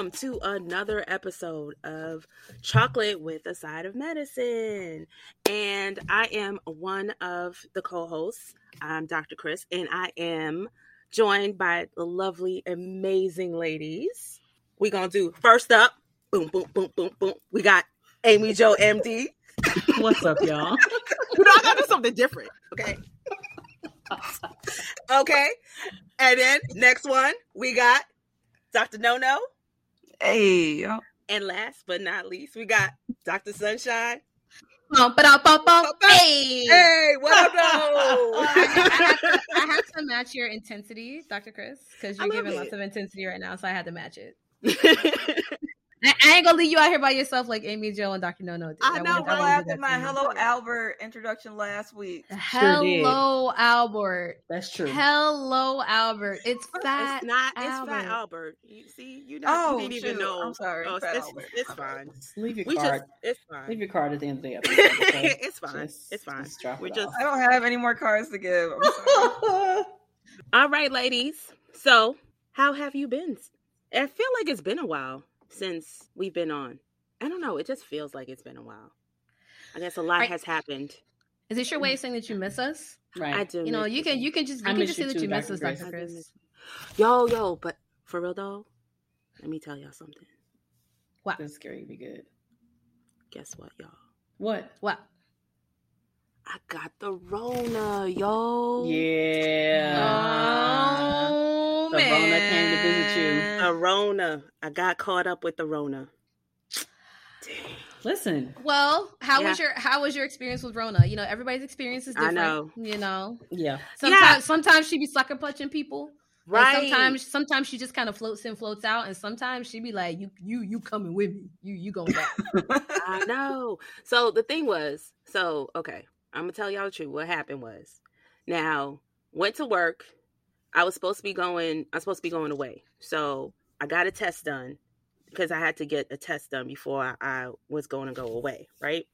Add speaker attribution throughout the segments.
Speaker 1: welcome to another episode of Chocolate with a Side of Medicine. And I am one of the co hosts. I'm Dr. Chris, and I am joined by the lovely, amazing ladies. We're going to do first up, boom, boom, boom, boom, boom. We got Amy Jo MD.
Speaker 2: What's up, y'all?
Speaker 1: you know, I got to do something different, okay? okay. And then next one, we got Dr. No No.
Speaker 3: Hey.
Speaker 1: And last but not least, we got Dr. Sunshine.
Speaker 4: Bum, bum, bum. Hey,
Speaker 1: hey, what up, though?
Speaker 4: I, have to, I have to match your intensity, Dr. Chris, because you're giving it. lots of intensity right now, so I had to match it. I, I, ain't gonna leave you out here by yourself like Amy Jo and Dr. No No.
Speaker 3: I know. I laughed at my Hello Albert introduction last week.
Speaker 4: Hello Albert.
Speaker 2: That's true.
Speaker 4: Hello Albert. It's fat.
Speaker 1: It's not.
Speaker 4: Albert.
Speaker 1: It's fat Albert. You see, you, know, oh, you didn't shoot. even know.
Speaker 3: I'm sorry.
Speaker 1: Oh,
Speaker 3: it's,
Speaker 1: it's, it's, fine.
Speaker 2: Just leave your we card. Just,
Speaker 1: it's fine.
Speaker 2: Leave your card at the end of the episode.
Speaker 1: it's fine. Just, it's fine. Just we just.
Speaker 3: I don't have any more cards to give.
Speaker 1: All right, ladies. So, how have you been? I feel like it's been a while since we've been on. I don't know. It just feels like it's been a while. I guess a lot right. has happened.
Speaker 4: Is this your way of saying that you miss mm. us?
Speaker 2: Right.
Speaker 1: I do.
Speaker 4: You know, you can you can just you I can just say that you miss us, Dr. Chris.
Speaker 1: Yo, yo, but for real though, let me tell y'all something.
Speaker 4: What?
Speaker 2: This scary be good.
Speaker 1: Guess what, y'all?
Speaker 2: What?
Speaker 4: What?
Speaker 1: I got the Rona, yo.
Speaker 2: Yeah.
Speaker 4: Oh,
Speaker 2: the
Speaker 4: man.
Speaker 2: Rona came to visit you.
Speaker 1: The Rona. I got caught up with the Rona.
Speaker 2: Damn. Listen.
Speaker 4: Well, how yeah. was your how was your experience with Rona? You know, everybody's experience is different.
Speaker 1: I know.
Speaker 4: You know.
Speaker 2: Yeah.
Speaker 4: Sometimes
Speaker 1: yeah.
Speaker 4: sometimes she be sucker punching people.
Speaker 1: Right.
Speaker 4: sometimes sometimes she just kind of floats in, floats out, and sometimes she be like, "You you you coming with me? You you going back?"
Speaker 1: I know. So the thing was, so okay, I'm gonna tell y'all the truth. What happened was, now went to work. I was supposed to be going. I was supposed to be going away. So I got a test done because I had to get a test done before I, I was going to go away, right?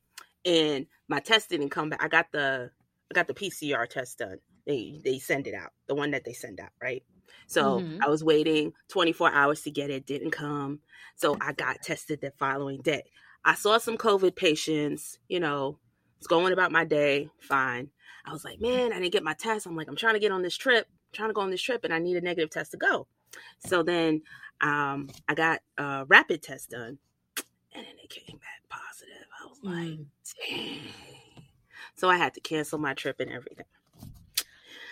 Speaker 1: And my test didn't come back. I got the I got the PCR test done. They they send it out, the one that they send out, right? So mm-hmm. I was waiting 24 hours to get it, didn't come. So I got tested the following day. I saw some COVID patients, you know, was going about my day, fine. I was like, man, I didn't get my test. I'm like, I'm trying to get on this trip, trying to go on this trip, and I need a negative test to go. So then um, I got a rapid test done, and then it came back positive. I was like, mm. dang. So I had to cancel my trip and everything.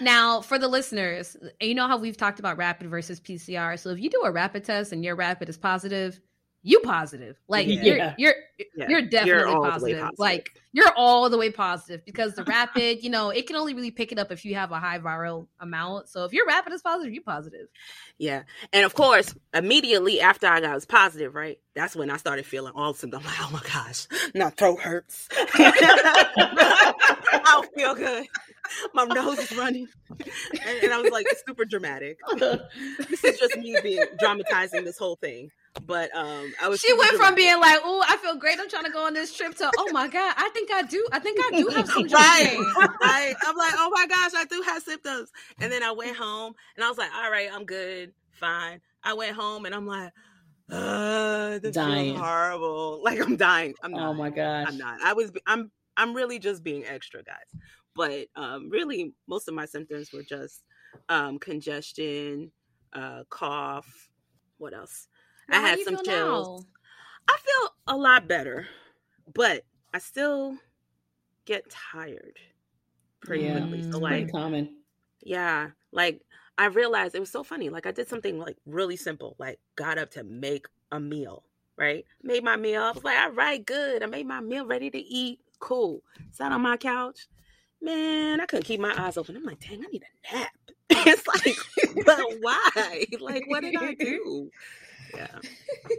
Speaker 4: Now, for the listeners, you know how we've talked about rapid versus PCR. So if you do a rapid test and your rapid is positive, you positive. Like yeah. you're you're yeah. you're definitely you're positive. positive. Like you're all the way positive because the rapid, you know, it can only really pick it up if you have a high viral amount. So if your rapid is positive, you're positive.
Speaker 1: Yeah. And of course, immediately after I got was positive, right? That's when I started feeling all of a sudden, I'm like, oh my gosh, my throat hurts. I don't feel good. My nose is running. And, and I was like, it's super dramatic. this is just me being dramatizing this whole thing. But um, I was.
Speaker 4: She went from being like, "Oh, I feel great. I'm trying to go on this trip." To, "Oh my god, I think I do. I think I do have some
Speaker 1: right. right. I'm like, "Oh my gosh, I do have symptoms." And then I went home, and I was like, "All right, I'm good, fine." I went home, and I'm like, uh, this dying. horrible. Like I'm dying. I'm not.
Speaker 2: Oh my gosh.
Speaker 1: I'm not. I was. I'm. I'm really just being extra, guys. But um, really, most of my symptoms were just um, congestion, uh, cough. What else?
Speaker 4: Well,
Speaker 1: I had some chills. Now? I feel a lot better, but I still get tired pretty
Speaker 2: Yeah,
Speaker 1: so like
Speaker 2: common.
Speaker 1: Yeah. Like I realized it was so funny. Like I did something like really simple, like got up to make a meal, right? Made my meal. I was like, all right, good. I made my meal ready to eat. Cool. Sat on my couch. Man, I couldn't keep my eyes open. I'm like, dang, I need a nap. it's like, but why? Like, what did I do? Yeah.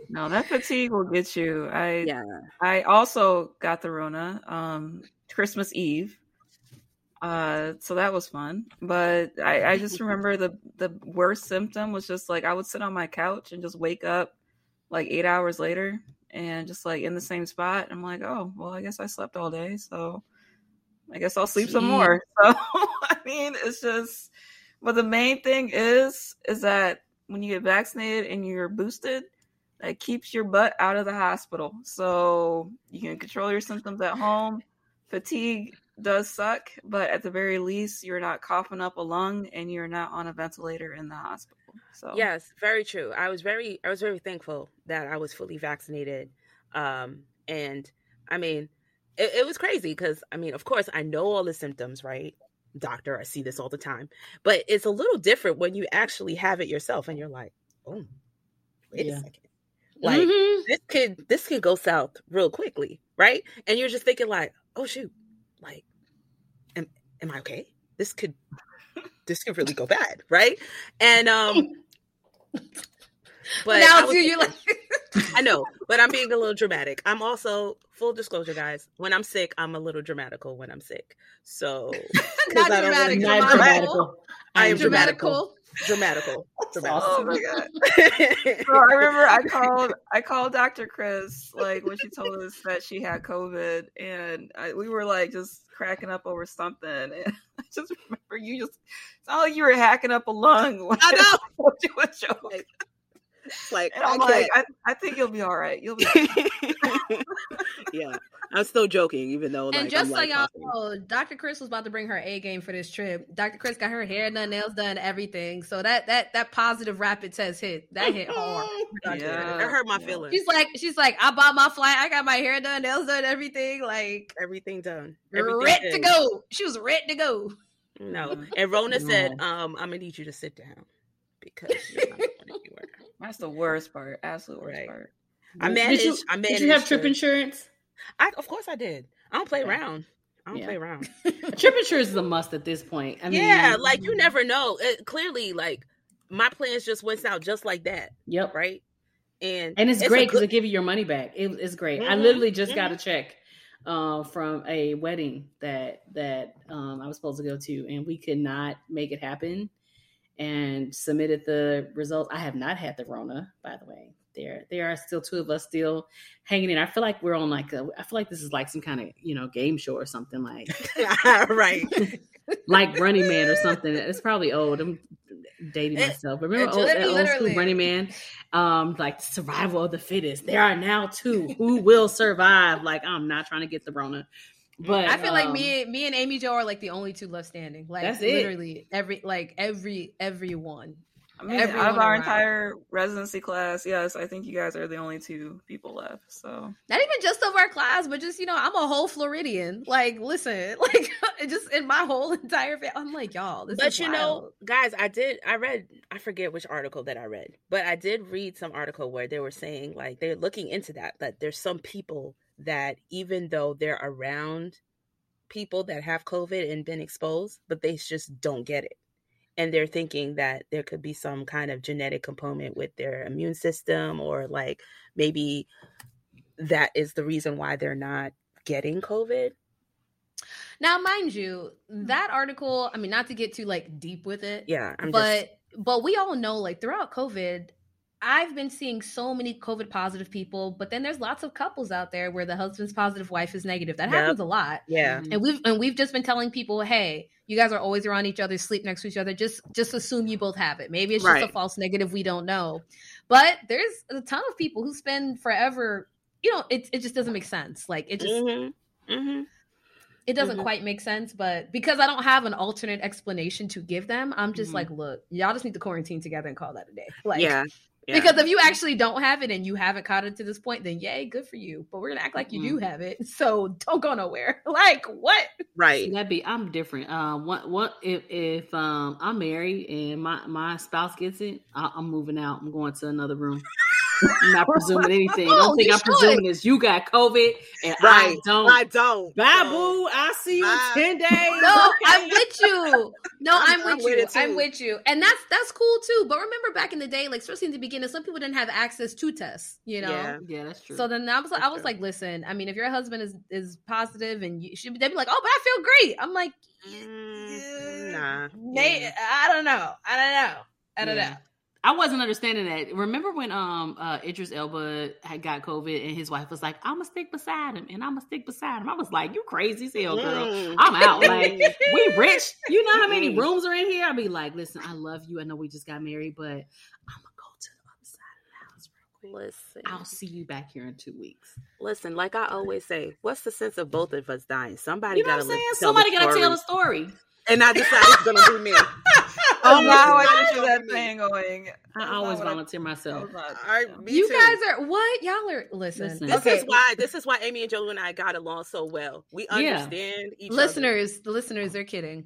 Speaker 3: No, that fatigue will get you. I
Speaker 1: yeah.
Speaker 3: I also got the Rona um Christmas Eve. Uh so that was fun. But I, I just remember the the worst symptom was just like I would sit on my couch and just wake up like eight hours later and just like in the same spot. I'm like, oh well I guess I slept all day, so I guess I'll sleep some more. So I mean it's just but the main thing is is that when you get vaccinated and you're boosted, that keeps your butt out of the hospital. So you can control your symptoms at home. Fatigue does suck, but at the very least, you're not coughing up a lung and you're not on a ventilator in the hospital. So
Speaker 1: yes, very true. I was very, I was very thankful that I was fully vaccinated. Um, and I mean, it, it was crazy because I mean, of course, I know all the symptoms, right? Doctor, I see this all the time, but it's a little different when you actually have it yourself and you're like, oh, wait yeah. a second. Like mm-hmm. this could this could go south real quickly, right? And you're just thinking like, oh shoot, like, am am I okay? This could this could really go bad, right? And um
Speaker 4: but now was, you're like
Speaker 1: I know, but I'm being a little dramatic. I'm also full disclosure, guys. When I'm sick, I'm a little dramatical when I'm sick. So
Speaker 4: not dramatic, really, not dramatical.
Speaker 1: I am dramatical. Dramatical. dramatical.
Speaker 3: Oh my god! so I remember I called I called Dr. Chris like when she told us that she had COVID, and I, we were like just cracking up over something. And I just remember you just it's not like you were hacking up a lung.
Speaker 1: I know. I joke.
Speaker 3: like and I'm I like, I, I, think you'll be all right. You'll be.
Speaker 1: yeah, I'm still joking, even though.
Speaker 4: And just so y'all know, Dr. Chris was about to bring her A game for this trip. Dr. Chris got her hair done, nails done, everything. So that that that positive rapid test hit. That hit hard.
Speaker 1: yeah, it hurt my feelings.
Speaker 4: She's like, she's like, I bought my flight. I got my hair done, nails done, everything. Like
Speaker 1: everything done.
Speaker 4: Everything ready to go. She was ready to go.
Speaker 1: No, and Rona no. said, um, "I'm gonna need you to sit down because you're not going
Speaker 3: anywhere." That's the worst part. Absolute worst right. part.
Speaker 1: I managed. Did you, I managed.
Speaker 2: Did you have trip to, insurance?
Speaker 1: I of course I did. I don't play around. I don't yeah. play around.
Speaker 2: trip insurance is a must at this point. I
Speaker 1: mean, yeah, like you never know. It, clearly, like my plans just went out just like that.
Speaker 2: Yep.
Speaker 1: Right. And
Speaker 2: and it's, it's great because good... it give you your money back. It, it's great. Mm-hmm. I literally just mm-hmm. got a check uh, from a wedding that that um, I was supposed to go to, and we could not make it happen and submitted the results. I have not had the Rona, by the way. There, there are still two of us still hanging in. I feel like we're on like a. I feel like this is like some kind of you know game show or something like,
Speaker 1: right,
Speaker 2: like Running Man or something. It's probably old. I'm dating myself. Remember old, old school Running Man? Um, like survival of the fittest. There are now two who will survive. Like I'm not trying to get the Rona. But
Speaker 4: I feel um, like me, me and Amy Jo are like the only two left standing. Like that's literally it. every, like every, everyone.
Speaker 3: I mean, everyone out of our around. entire residency class, yes, I think you guys are the only two people left. So
Speaker 4: not even just of our class, but just you know, I'm a whole Floridian. Like, listen, like just in my whole entire, family, I'm like y'all.
Speaker 1: but you
Speaker 4: wild.
Speaker 1: know, guys, I did, I read, I forget which article that I read, but I did read some article where they were saying like they're looking into that. That there's some people that even though they're around people that have COVID and been exposed, but they just don't get it. And they're thinking that there could be some kind of genetic component with their immune system, or like maybe that is the reason why they're not getting COVID.
Speaker 4: Now, mind you, hmm. that article, I mean, not to get too like deep with it.
Speaker 1: Yeah.
Speaker 4: I'm but just... but we all know like throughout COVID, I've been seeing so many COVID positive people, but then there's lots of couples out there where the husband's positive, wife is negative. That yep. happens a lot.
Speaker 1: Yeah.
Speaker 4: And we've and we've just been telling people, hey, you guys are always around each other, sleep next to each other. Just just assume you both have it. Maybe it's just a false negative. We don't know. But there's a ton of people who spend forever. You know, it it just doesn't make sense. Like it just. Mm-hmm. Mm-hmm it doesn't mm-hmm. quite make sense, but because I don't have an alternate explanation to give them, I'm just mm-hmm. like, look, y'all just need to quarantine together and call that a day. Like,
Speaker 1: yeah,
Speaker 4: yeah. Because if you actually don't have it and you haven't caught it to this point, then yay, good for you. But we're gonna act like you mm-hmm. do have it, so don't go nowhere. Like what?
Speaker 1: Right.
Speaker 2: That be I'm different. Um, what what if if um I'm married and my my spouse gets it, I, I'm moving out. I'm going to another room. I'm not presuming anything. Oh, don't think I'm presuming is you got COVID and right. I don't.
Speaker 1: I don't.
Speaker 2: Bye, boo. I'll see you Bye. in 10 days.
Speaker 4: No, I'm with you. No, I'm, I'm with I'm you. With I'm with you. And that's that's cool too. But remember back in the day, like especially in the beginning, some people didn't have access to tests, you know?
Speaker 2: Yeah, yeah that's true.
Speaker 4: So then I was like, I was like, listen, I mean, if your husband is is positive and you should they'd be like, Oh, but I feel great. I'm like,
Speaker 1: mm, nah.
Speaker 4: May, I don't know. I don't know. I don't yeah. know.
Speaker 2: I wasn't understanding that. Remember when um uh Idris Elba had got COVID and his wife was like, "I'm gonna stick beside him and I'm gonna stick beside him." I was like, "You crazy as hell, girl. Mm. I'm out. Like we rich. You know how many mm. rooms are in here?" I'd be like, "Listen, I love you. I know we just got married, but I'm gonna go to the other side of the house real quick. Listen, I'll see you back here in two weeks."
Speaker 1: Listen, like I always say, what's the sense of both of us dying? Somebody you know
Speaker 2: gotta Somebody gotta tell a story
Speaker 1: and I decided it's gonna be me.
Speaker 3: oh wow, I picture that thing going.
Speaker 2: I always volunteer myself.
Speaker 4: Right, you too. guys are what? Y'all are listen. listen.
Speaker 1: This okay. is why this is why Amy and Joe and I got along so well. We understand yeah. each
Speaker 4: listeners,
Speaker 1: other.
Speaker 4: The listeners, they're kidding.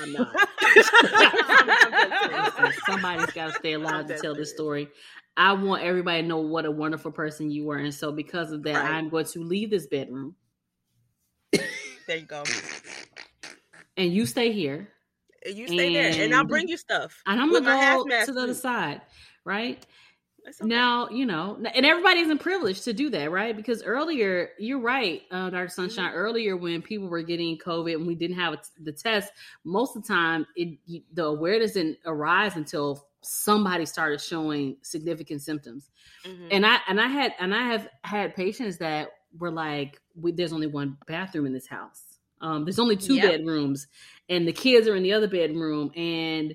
Speaker 1: I'm not.
Speaker 2: Somebody's got to stay alive to tell this story. I want everybody to know what a wonderful person you were, and so because of that, right. I'm going to leave this bedroom.
Speaker 1: There you go
Speaker 2: and you stay here.
Speaker 1: And you stay and, there, and I'll bring you stuff.
Speaker 2: And I'm gonna go to the other side, right? Okay. Now, you know, and everybody isn't privileged to do that, right? Because earlier, you're right, uh, Dr. Sunshine. Mm-hmm. Earlier, when people were getting COVID and we didn't have the test, most of the time, it the awareness didn't arise until somebody started showing significant symptoms. Mm-hmm. And I and I had and I have had patients that were like, "There's only one bathroom in this house." Um, there's only two yep. bedrooms, and the kids are in the other bedroom, and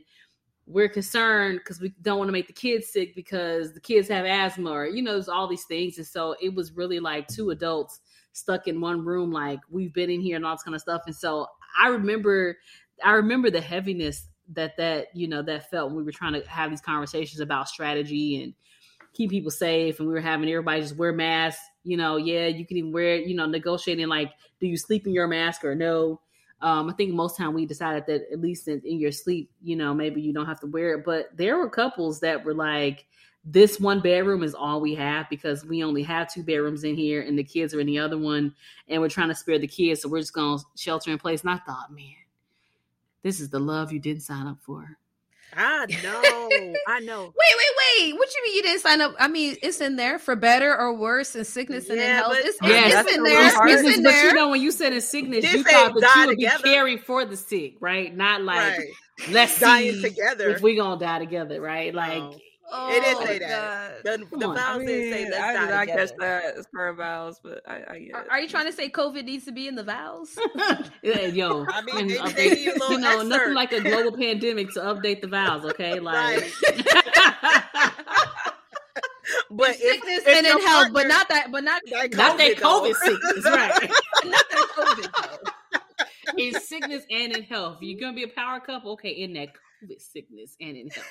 Speaker 2: we're concerned because we don't want to make the kids sick because the kids have asthma, or you know, there's all these things. And so it was really like two adults stuck in one room, like we've been in here and all this kind of stuff. And so I remember, I remember the heaviness that that you know that felt when we were trying to have these conversations about strategy and keep people safe and we were having everybody just wear masks you know yeah you can even wear you know negotiating like do you sleep in your mask or no? Um, i think most time we decided that at least in, in your sleep you know maybe you don't have to wear it but there were couples that were like this one bedroom is all we have because we only have two bedrooms in here and the kids are in the other one and we're trying to spare the kids so we're just going to shelter in place. And i thought man. This is the love you didn't sign up for
Speaker 1: I know. I know.
Speaker 4: wait, wait, wait. What you mean you didn't sign up? I mean, it's in there for better or worse in sickness yeah, and in health. It's, yes, it's in there. It's in
Speaker 2: but
Speaker 4: there.
Speaker 2: you know, when you said in sickness, this you thought that you would together. be caring for the sick, right? Not like right. let's
Speaker 1: dying together
Speaker 2: if we gonna die together, right? Like.
Speaker 1: Oh, it didn't say that. God. The, the vows I mean, didn't say let's I did not catch
Speaker 3: that as per vows, but I, I get
Speaker 4: are, are, you trying to say COVID needs to be in the vows?
Speaker 2: yeah, yo, I mean, maybe, update, you, you know, excerpt. nothing like a global pandemic to update the vows. Okay, like.
Speaker 4: but sickness if and in health, but not that, but not
Speaker 2: that COVID, not that COVID sickness, right? not that COVID though. In sickness and in health, you're gonna be a power couple. Okay, in that COVID sickness and in health.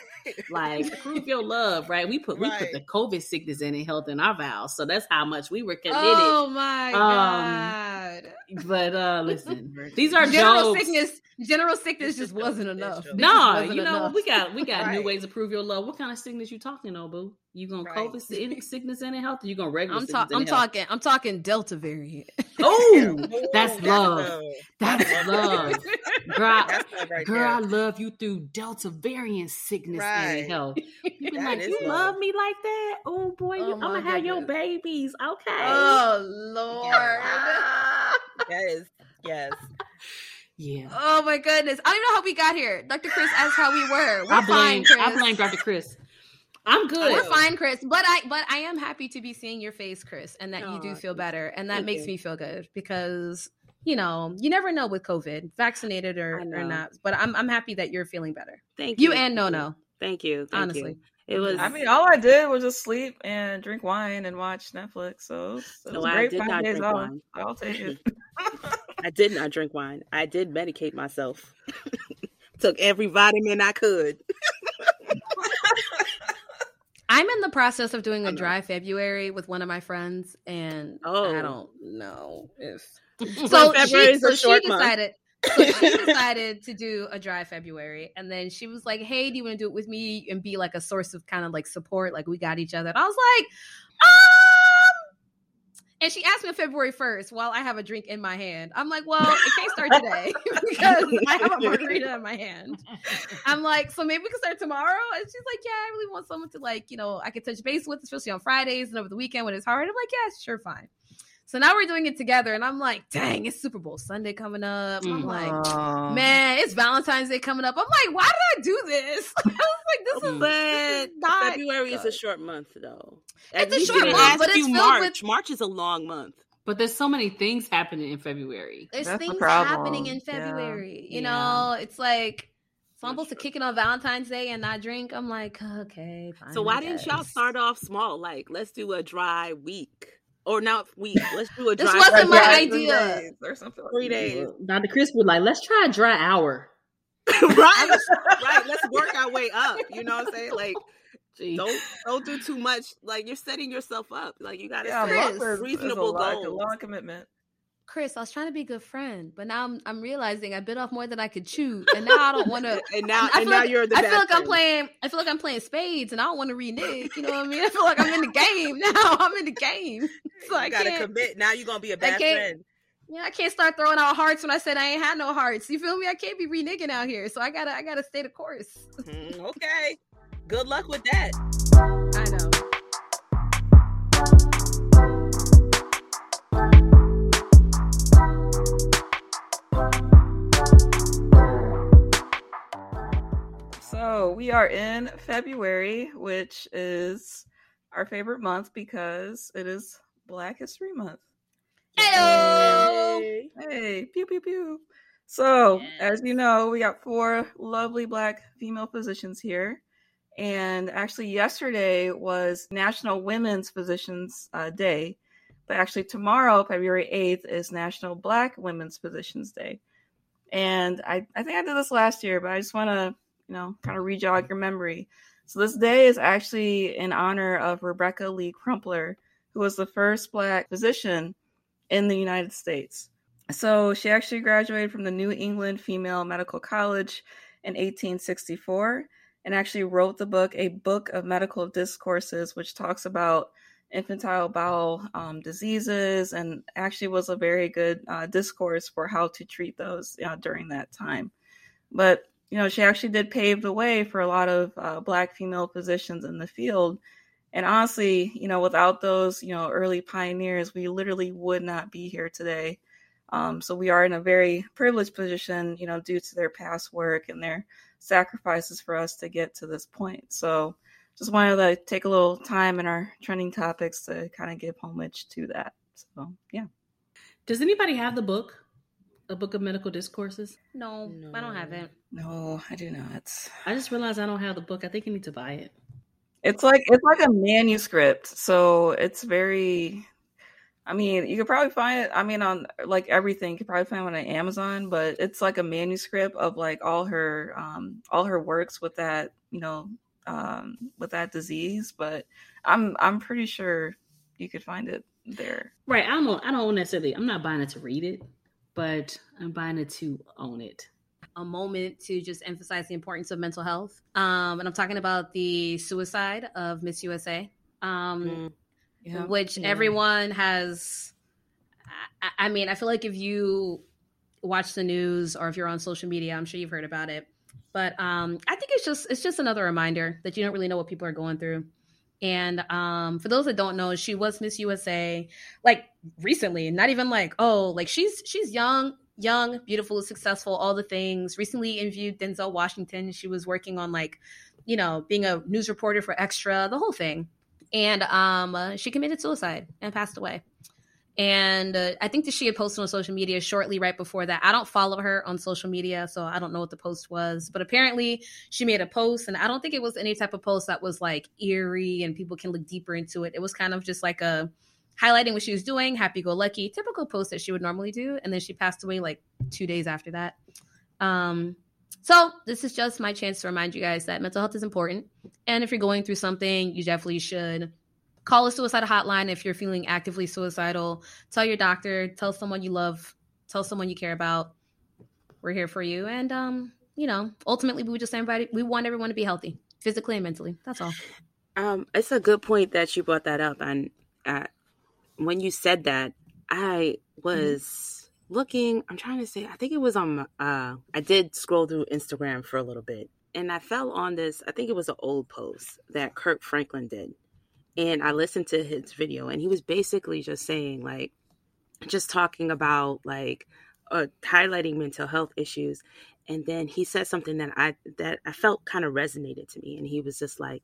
Speaker 2: like prove your love, right? We put right. we put the COVID sickness and in health in our vows. So that's how much we were committed.
Speaker 4: Oh my um, god.
Speaker 2: But uh listen, these are
Speaker 4: general
Speaker 2: jokes.
Speaker 4: sickness. General sickness just wasn't enough.
Speaker 2: No, you know enough. we got we got right. new ways to prove your love. What kind of sickness you talking, about, boo? You gonna right. COVID sickness and health, or you gonna regular?
Speaker 4: I'm, ta- I'm talking. I'm talking Delta variant.
Speaker 2: Oh, that's love. That's love, girl. Right girl, I love you through Delta variant sickness right. and health. You been like, you love. love. me like that? Oh boy, oh, you, I'm gonna have your babies. Okay.
Speaker 4: Oh Lord.
Speaker 1: yes. Yes.
Speaker 2: Yeah.
Speaker 4: Oh my goodness. I don't even know how we got here. Dr. Chris asked how we were. We're I blame, fine, Chris.
Speaker 2: I blame Dr. Chris. I'm good.
Speaker 4: We're fine, Chris. But I but I am happy to be seeing your face, Chris, and that oh, you do feel better. And that makes you. me feel good because you know, you never know with COVID, vaccinated or, or not. But I'm I'm happy that you're feeling better.
Speaker 1: Thank
Speaker 4: you.
Speaker 1: You
Speaker 4: and no no.
Speaker 1: Thank you. Thank
Speaker 4: honestly.
Speaker 1: You. It was.
Speaker 3: I mean, all I did was just sleep and drink wine and watch Netflix. So it was, it no, great I did not drink off. Wine. I'll take it.
Speaker 1: I did not drink wine. I did medicate myself. Took every vitamin I could.
Speaker 4: I'm in the process of doing a dry February with one of my friends, and oh. I don't know if so. she, so she decided. so she decided to do a dry February, and then she was like, "Hey, do you want to do it with me and be like a source of kind of like support? Like we got each other." And I was like, and she asked me on February 1st while I have a drink in my hand. I'm like, well, it can't start today because I have a margarita in my hand. I'm like, so maybe we can start tomorrow. And she's like, yeah, I really want someone to like, you know, I could touch base with, especially on Fridays and over the weekend when it's hard. I'm like, yeah, sure, fine. So now we're doing it together, and I'm like, dang, it's Super Bowl Sunday coming up. I'm like, man, it's Valentine's Day coming up. I'm like, why did I do this? I was like, this is, mm.
Speaker 1: but
Speaker 4: this is not
Speaker 1: February good. is a short month, though.
Speaker 4: At it's a short month, but it's
Speaker 1: March. With... March is a long month.
Speaker 2: But there's so many things happening in February.
Speaker 4: There's That's things the happening in February. Yeah. You know, it's like so I'm supposed to kick it on Valentine's Day and not drink. I'm like, okay, fine.
Speaker 1: So why didn't y'all start off small? Like, let's do a dry week. Or not week. Let's do a dry.
Speaker 4: this wasn't my idea.
Speaker 1: or something. Three days.
Speaker 2: Dr. Chris would like, let's try a dry hour.
Speaker 1: right, right. Let's work our way up. You know what I'm saying? Like, Jeez. don't don't do too much. Like you're setting yourself up. Like you got to yeah, set reasonable goals.
Speaker 3: A long commitment.
Speaker 4: Chris, I was trying to be a good friend, but now I'm I'm realizing I bit off more than I could chew, and now I don't want to.
Speaker 1: and now, and, and now
Speaker 4: like,
Speaker 1: you're the.
Speaker 4: I feel like
Speaker 1: friend.
Speaker 4: I'm playing. I feel like I'm playing spades, and I don't want to renege. You know what I mean? I feel like I'm in the game now. I'm in the game, so
Speaker 1: you I gotta commit. Now you're gonna be a bad friend.
Speaker 4: Yeah, I can't start throwing out hearts when I said I ain't had no hearts. You feel me? I can't be reneging out here, so I gotta I gotta stay the course.
Speaker 1: Mm, okay. Good luck with that.
Speaker 3: So we are in February, which is our favorite month because it is Black History Month.
Speaker 4: Hey,
Speaker 3: hey, pew pew pew. So, yes. as you know, we got four lovely Black female physicians here. And actually, yesterday was National Women's Physicians uh, Day. But actually, tomorrow, February 8th, is National Black Women's Physicians Day. And I, I think I did this last year, but I just want to you know, kind of rejog your memory. So this day is actually in honor of Rebecca Lee Crumpler, who was the first black physician in the United States. So she actually graduated from the New England Female Medical College in 1864 and actually wrote the book, A Book of Medical Discourses, which talks about infantile bowel um, diseases and actually was a very good uh, discourse for how to treat those uh, during that time. But you know, she actually did pave the way for a lot of uh, Black female physicians in the field. And honestly, you know, without those, you know, early pioneers, we literally would not be here today. Um, so we are in a very privileged position, you know, due to their past work and their sacrifices for us to get to this point. So just wanted to take a little time in our trending topics to kind of give homage to that. So yeah.
Speaker 2: Does anybody have the book? A book of medical discourses?
Speaker 4: No, no, I don't have it.
Speaker 3: No, I do not.
Speaker 2: I just realized I don't have the book. I think I need to buy it.
Speaker 3: It's like it's like a manuscript, so it's very. I mean, you could probably find it. I mean, on like everything, you could probably find it on Amazon, but it's like a manuscript of like all her um all her works with that you know um with that disease. But I'm I'm pretty sure you could find it there.
Speaker 2: Right. I don't. I don't necessarily. I'm not buying it to read it but I'm buying it to own it.
Speaker 4: A moment to just emphasize the importance of mental health. Um, and I'm talking about the suicide of Miss USA, um, mm. yeah. which yeah. everyone has. I, I mean, I feel like if you watch the news or if you're on social media, I'm sure you've heard about it. But um, I think it's just it's just another reminder that you don't really know what people are going through. And um, for those that don't know, she was Miss USA like recently, not even like, oh, like she's she's young, young, beautiful, successful, all the things. Recently interviewed Denzel Washington. She was working on like, you know, being a news reporter for Extra, the whole thing. And um, uh, she committed suicide and passed away. And uh, I think that she had posted on social media shortly right before that. I don't follow her on social media, so I don't know what the post was. But apparently, she made a post, and I don't think it was any type of post that was like eerie and people can look deeper into it. It was kind of just like a highlighting what she was doing, happy go lucky, typical post that she would normally do. And then she passed away like two days after that. Um, so this is just my chance to remind you guys that mental health is important. And if you're going through something, you definitely should call a suicide hotline if you're feeling actively suicidal. Tell your doctor, tell someone you love, tell someone you care about. We're here for you. And um, you know, ultimately we just everybody we want everyone to be healthy, physically and mentally. That's all.
Speaker 1: Um, it's a good point that you brought that up. And uh, when you said that, I was mm-hmm. looking, I'm trying to say, I think it was on uh I did scroll through Instagram for a little bit. And I fell on this, I think it was an old post that Kirk Franklin did and I listened to his video, and he was basically just saying, like, just talking about like uh, highlighting mental health issues and then he said something that i that i felt kind of resonated to me and he was just like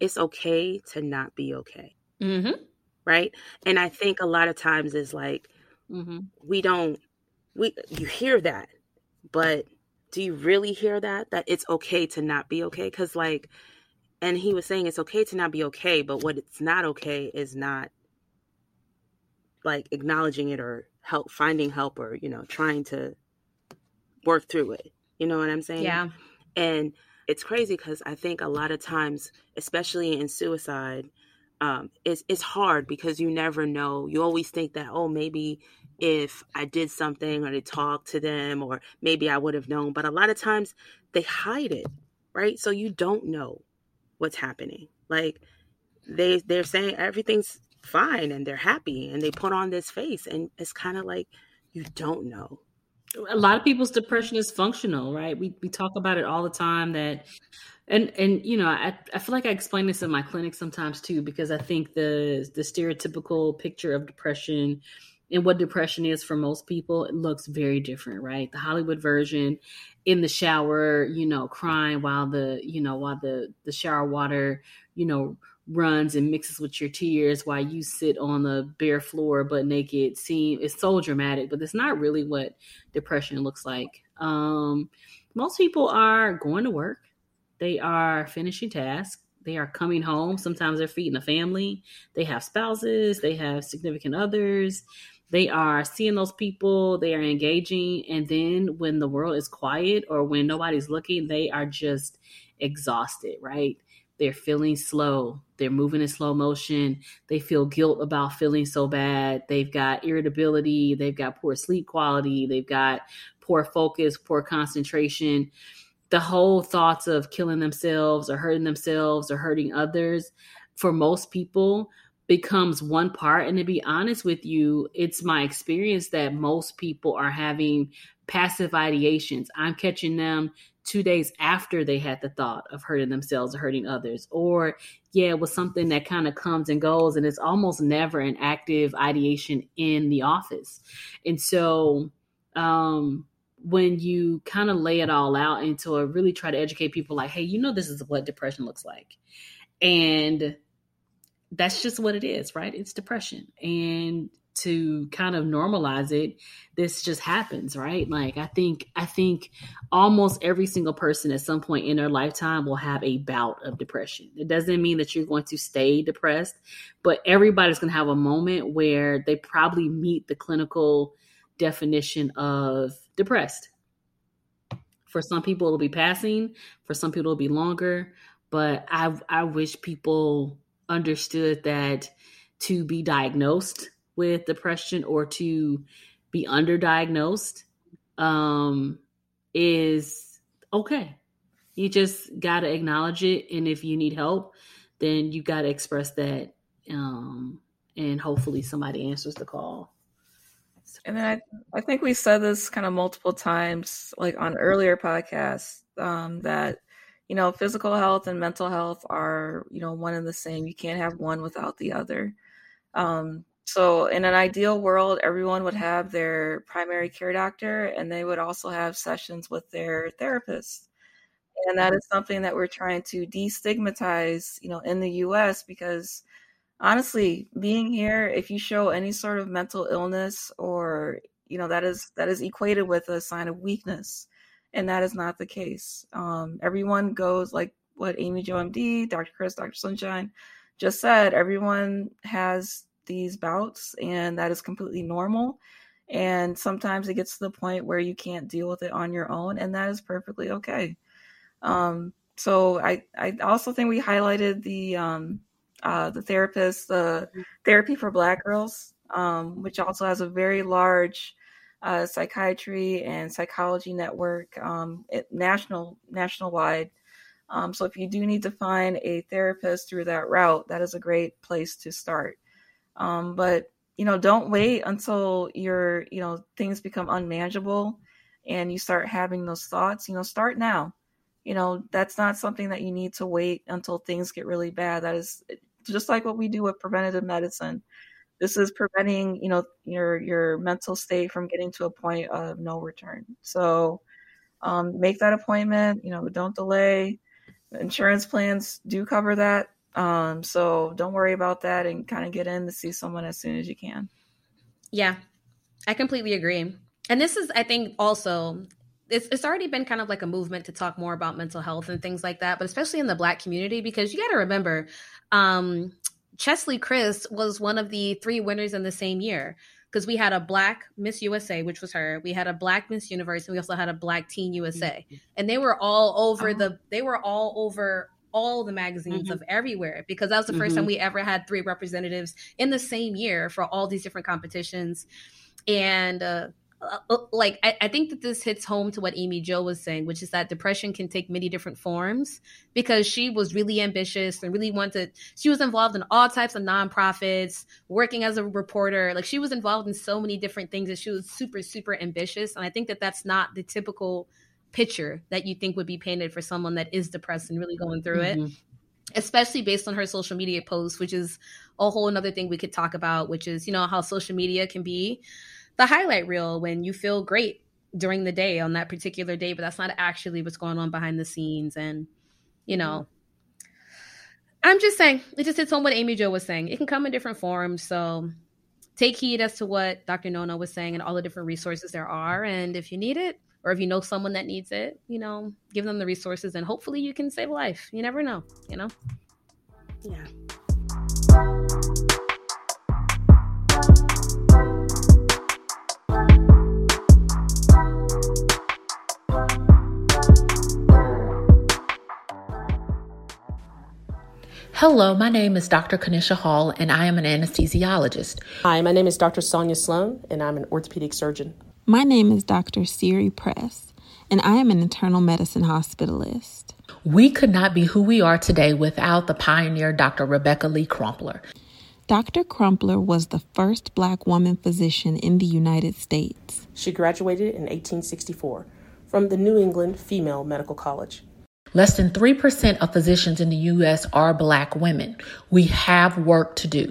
Speaker 1: it's okay to not be okay mm-hmm. Right? And i think a lot of times is like mm-hmm. we don't we you hear that but do you really hear that that it's okay to not be okay? Because like and he was saying it's okay to not be okay but what it's not okay is not like acknowledging it or help finding help or you know trying to work through it. You know what i'm saying?
Speaker 4: Yeah.
Speaker 1: And it's crazy because i think a lot of times especially in suicide um, it's, it's hard because you never know. You always think that oh maybe if i did something or they talked to them or maybe i would have known but a lot of times they hide it right? So you don't know what's happening. Like they they're saying everything's fine and they're happy and they put on this face and it's kind of like you don't know.
Speaker 2: A lot of people's depression is functional right? We, we talk about it all the time that and and you know I, I feel like i explain this in my clinic sometimes too because i think the the stereotypical picture of depression and what depression is for most people it looks very different right? The hollywood version in the shower you know crying while the you know while the the shower water you know runs and mixes with your tears while you sit on the bare floor but naked seem it's so dramatic but it's not really what depression looks like. Um most people are going to work they are finishing tasks they are coming home sometimes they're feeding the family they have spouses they have significant others they are seeing those people they are engaging and then when the world is quiet or when nobody's looking they are just exhausted right they're feeling slow. They're moving in slow motion. They feel guilt about feeling so bad. They've got irritability. They've got poor sleep quality. They've got poor focus, poor concentration. The whole thoughts of killing themselves or hurting themselves or hurting others for most people becomes one part. And to be honest with you, it's my experience that most people are having passive ideations. I'm catching them two days after they had the thought of hurting themselves or hurting others. Or, yeah, it was something that kind of comes and goes, and it's almost never an active ideation in the office. And so, um, when you kind of lay it all out and to uh, really try to educate people, like, hey, you know, this is what depression looks like. And that's just what it is, right? It's depression. And to kind of normalize it this just happens right like i think i think almost every single person at some point in their lifetime will have a bout of depression it doesn't mean that you're going to stay depressed but everybody's going to have a moment where they probably meet the clinical definition of depressed for some people it'll be passing for some people it'll be longer but i i wish people understood that to be diagnosed with depression or to be underdiagnosed um, is okay. You just got to acknowledge it. And if you need help, then you got to express that. Um, and hopefully somebody answers the call.
Speaker 3: And then I, I think we said this kind of multiple times, like on earlier podcasts, um, that, you know, physical health and mental health are, you know, one and the same. You can't have one without the other. Um, so, in an ideal world, everyone would have their primary care doctor and they would also have sessions with their therapist. And that is something that we're trying to destigmatize, you know, in the US because honestly, being here, if you show any sort of mental illness or, you know, that is that is equated with a sign of weakness. And that is not the case. Um, everyone goes like what Amy Jo MD, Dr. Chris, Dr. Sunshine just said, everyone has these bouts, and that is completely normal. And sometimes it gets to the point where you can't deal with it on your own, and that is perfectly okay. Um, so I, I also think we highlighted the um, uh, the therapist, the therapy for Black girls, um, which also has a very large uh, psychiatry and psychology network, um, national national wide. Um, so if you do need to find a therapist through that route, that is a great place to start. Um, but you know, don't wait until your you know things become unmanageable and you start having those thoughts. You know, start now. You know, that's not something that you need to wait until things get really bad. That is just like what we do with preventative medicine. this is preventing you know your your mental state from getting to a point of no return. So um, make that appointment you know don't delay. Insurance plans do cover that. Um, so don't worry about that and kind of get in to see someone as soon as you can.
Speaker 4: Yeah i completely agree. And this is i think also it's, it's already been kind of like a movement to talk more about mental health and things like that but especially in the black community because you got to remember um, Cheslie Kryst was one of the three winners in the same year because we had a black Miss USA, which was her. We had a black Miss Universe, and we also had a black Teen USA, mm-hmm. and they were all over oh. the. They were all over all the magazines mm-hmm. of everywhere because that was the 1st mm-hmm. time we ever had three representatives in the same year for all these different competitions, and. Uh, like I, I, think that this hits home to what Amy Jo was saying, which is that depression can take many different forms because she was really ambitious and really wanted she was involved in all types of nonprofits, working as a reporter. Like she was involved in so many different things and she was super super ambitious and I think that that's not the typical picture that you think would be painted for someone that is depressed and really going through mm-hmm. it especially based on her social media posts which is a whole another thing we could talk about which is you know how social media can be the highlight reel when you feel great during the day on that particular day, but that's not actually what's going on behind the scenes. And, you know, mm-hmm. I'm just saying, it just hits home what Amy Jo was saying. It can come in different forms. So take heed as to what Dr. Nona was saying and all the different resources there are. And if you need it, or if you know someone that needs it, you know, give them the resources and hopefully you can save life. You never know, you know?
Speaker 1: Yeah.
Speaker 5: Hello, my name is Dr. Kanisha Hall, and I am an anesthesiologist.
Speaker 6: Hi, my name is Dr. Sonia Sloan, and I'm an orthopedic surgeon.
Speaker 7: My name is Dr. Siri Press, and I am an internal medicine hospitalist.
Speaker 5: We could not be who we are today without the pioneer Dr. Rebecca Lee Crumpler.
Speaker 7: Dr. Crumpler was the first black woman physician in the United States.
Speaker 6: She graduated in 1864 from the New England Female Medical College.
Speaker 5: Less than 3% of physicians in the U.S. are black women. We have work to do.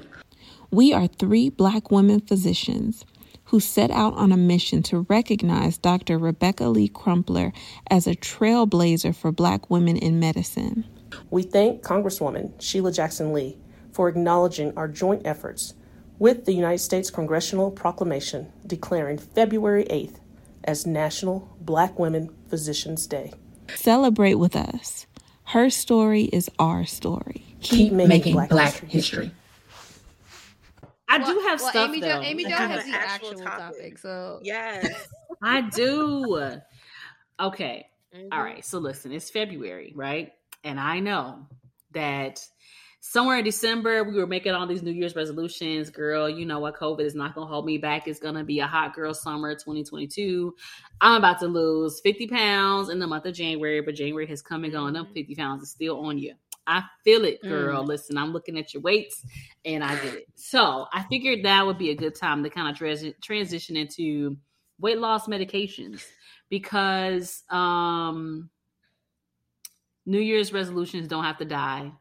Speaker 7: We are three black women physicians who set out on a mission to recognize Dr. Rebecca Lee Crumpler as a trailblazer for black women in medicine.
Speaker 6: We thank Congresswoman Sheila Jackson Lee for acknowledging our joint efforts with the United States Congressional Proclamation declaring February 8th as National Black Women Physicians Day.
Speaker 7: Celebrate with us. Her story is our story.
Speaker 5: Keep, Keep making, making, Black, Black history. history.
Speaker 2: I well, do have well, stuff
Speaker 4: Amy
Speaker 2: though. Jo,
Speaker 4: Amy Jo has the actual, topic. topic. So
Speaker 1: yes,
Speaker 2: I do. Okay. Mm-hmm. All right. So listen, it's February, right? And I know that somewhere in December, we were making all these New Year's resolutions. Girl, you know what? COVID is not going to hold me back. It's going to be a hot girl summer 2022. I'm about to lose 50 pounds in the month of January, but January has come and gone. Them mm-hmm. 50 pounds is still on you. I feel it, girl. Mm. Listen, I'm looking at your weights and I get it. So I figured that would be a good time to kind of trans- transition into weight loss medications because um, New Year's resolutions don't have to die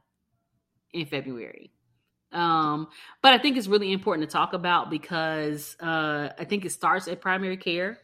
Speaker 2: in February. Um, but I think it's really important to talk about because uh, I think it starts at primary care.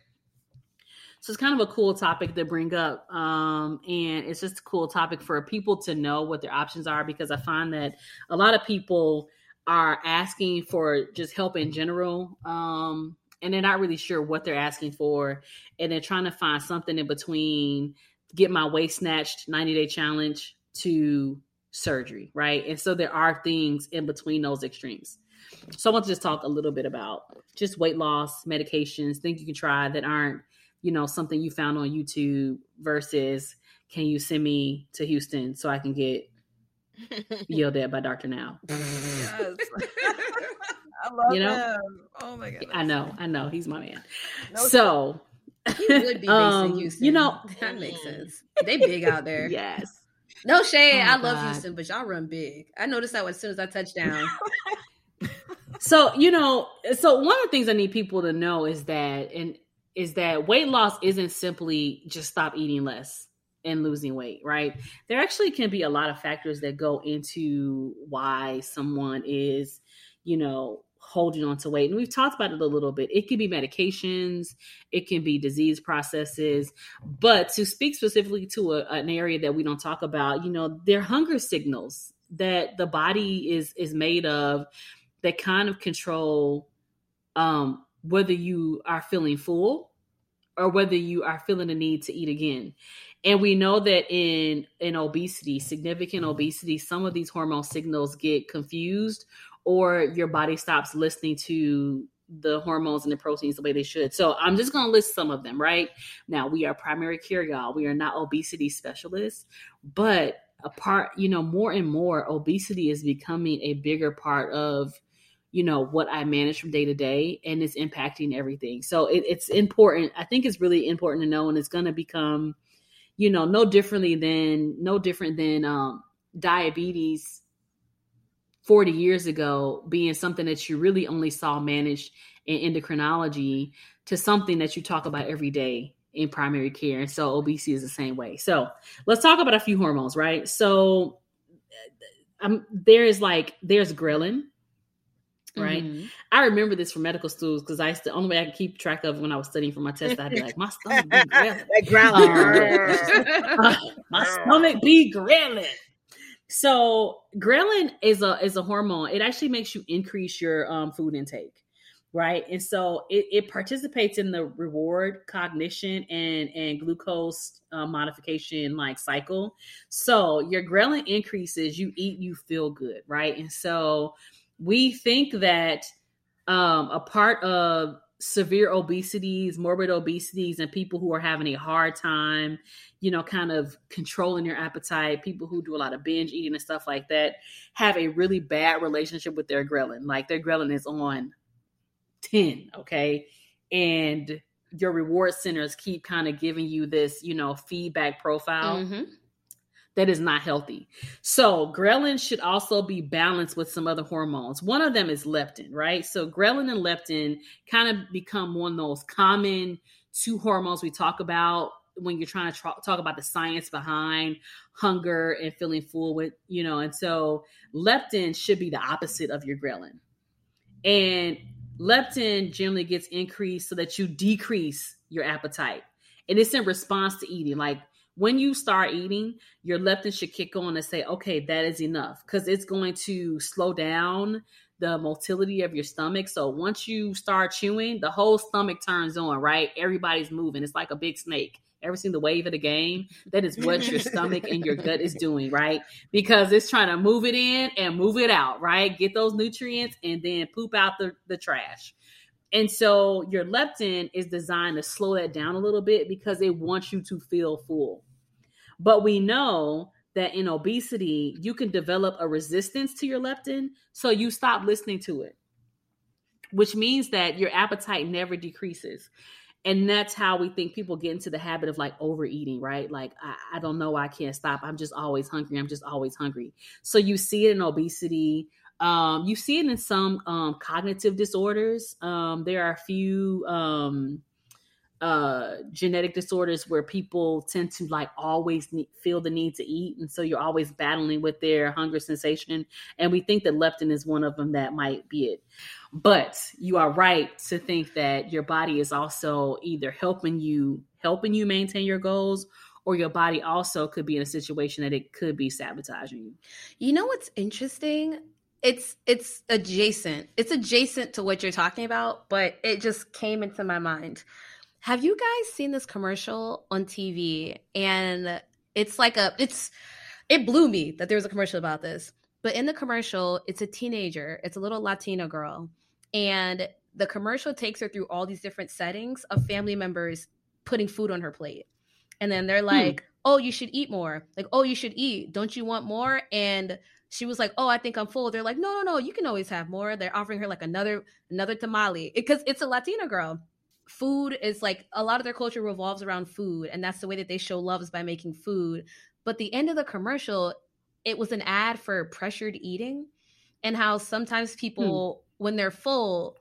Speaker 2: So it's kind of a cool topic to bring up. Um, and it's just a cool topic for people to know what their options are because I find that a lot of people are asking for just help in general. Um, and they're not really sure what they're asking for. And they're trying to find something in between get my waist snatched 90 day challenge to surgery, right? And so there are things in between those extremes. So I want to just talk a little bit about just weight loss medications, things you can try that aren't, you know, something you found on YouTube versus can you send me to Houston so I can get yelled at by Dr. Now? Yes.
Speaker 3: I love you know? him. Oh my god.
Speaker 2: I know, I know. He's my man. No so
Speaker 4: he would be based um, in Houston. You know, that makes sense. They big out there.
Speaker 2: Yes.
Speaker 4: No shade. Oh I love God. Houston, but y'all run big. I noticed that as soon as I touched down.
Speaker 2: so you know, so one of the things I need people to know is that, and is that weight loss isn't simply just stop eating less and losing weight, right? There actually can be a lot of factors that go into why someone is, you know, holding on to weight. And we've talked about it a little bit. It can be medications, it can be disease processes. But to speak specifically to a, an area that we don't talk about, you know, they're hunger signals that the body is is made of that kind of control um, whether you are feeling full or whether you are feeling the need to eat again. And we know that in in obesity, significant obesity, some of these hormone signals get confused or your body stops listening to the hormones and the proteins the way they should. So I'm just going to list some of them, right? Now, we are primary care, y'all. We are not obesity specialists, but a part, you know, more and more obesity is becoming a bigger part of you know what i manage from day to day and it's impacting everything so it, it's important i think it's really important to know and it's going to become you know no differently than no different than um diabetes 40 years ago being something that you really only saw managed in endocrinology to something that you talk about every day in primary care. And so obesity is the same way. So let's talk about a few hormones, right? So um, there is like, there's ghrelin, right? Mm-hmm. I remember this from medical schools because I the only way I could keep track of when I was studying for my test, I'd be like, my stomach be ghrelin. uh, my stomach be ghrelin. So ghrelin is a is a hormone. It actually makes you increase your um, food intake, right? And so it, it, participates in the reward cognition and and glucose uh, modification like cycle. So your ghrelin increases, you eat, you feel good, right? And so we think that um, a part of severe obesities, morbid obesities, and people who are having a hard time, you know, kind of controlling their appetite, people who do a lot of binge eating and stuff like that, have a really bad relationship with their ghrelin. Like their ghrelin is on 10, okay? And your reward centers keep kind of giving you this, you know, feedback profile. Mm-hmm that is not healthy. So, ghrelin should also be balanced with some other hormones. One of them is leptin, right? So, ghrelin and leptin kind of become one of those common two hormones we talk about when you're trying to tra- talk about the science behind hunger and feeling full with, you know, and so leptin should be the opposite of your ghrelin. And leptin generally gets increased so that you decrease your appetite. And it's in response to eating. Like when you start eating, your leptin should kick on and say, okay, that is enough because it's going to slow down the motility of your stomach. So once you start chewing, the whole stomach turns on, right? Everybody's moving. It's like a big snake. Ever seen the wave of the game? That is what your stomach and your gut is doing, right? Because it's trying to move it in and move it out, right? Get those nutrients and then poop out the, the trash. And so your leptin is designed to slow that down a little bit because it wants you to feel full. But we know that in obesity, you can develop a resistance to your leptin. So you stop listening to it, which means that your appetite never decreases. And that's how we think people get into the habit of like overeating, right? Like, I, I don't know, I can't stop. I'm just always hungry. I'm just always hungry. So you see it in obesity. Um, you see it in some um, cognitive disorders. Um, there are a few um, uh genetic disorders where people tend to like always need, feel the need to eat and so you're always battling with their hunger sensation and we think that leptin is one of them that might be it. But you are right to think that your body is also either helping you helping you maintain your goals or your body also could be in a situation that it could be sabotaging you.
Speaker 4: You know what's interesting? It's it's adjacent. It's adjacent to what you're talking about but it just came into my mind have you guys seen this commercial on TV? And it's like a it's it blew me that there was a commercial about this. But in the commercial, it's a teenager, it's a little Latina girl, and the commercial takes her through all these different settings of family members putting food on her plate. And then they're hmm. like, hmm. "Oh, you should eat more." Like, "Oh, you should eat. Don't you want more?" And she was like, "Oh, I think I'm full." They're like, "No, no, no, you can always have more." They're offering her like another another tamale because it's a Latina girl food is like a lot of their culture revolves around food and that's the way that they show love is by making food but the end of the commercial it was an ad for pressured eating and how sometimes people hmm. when they're full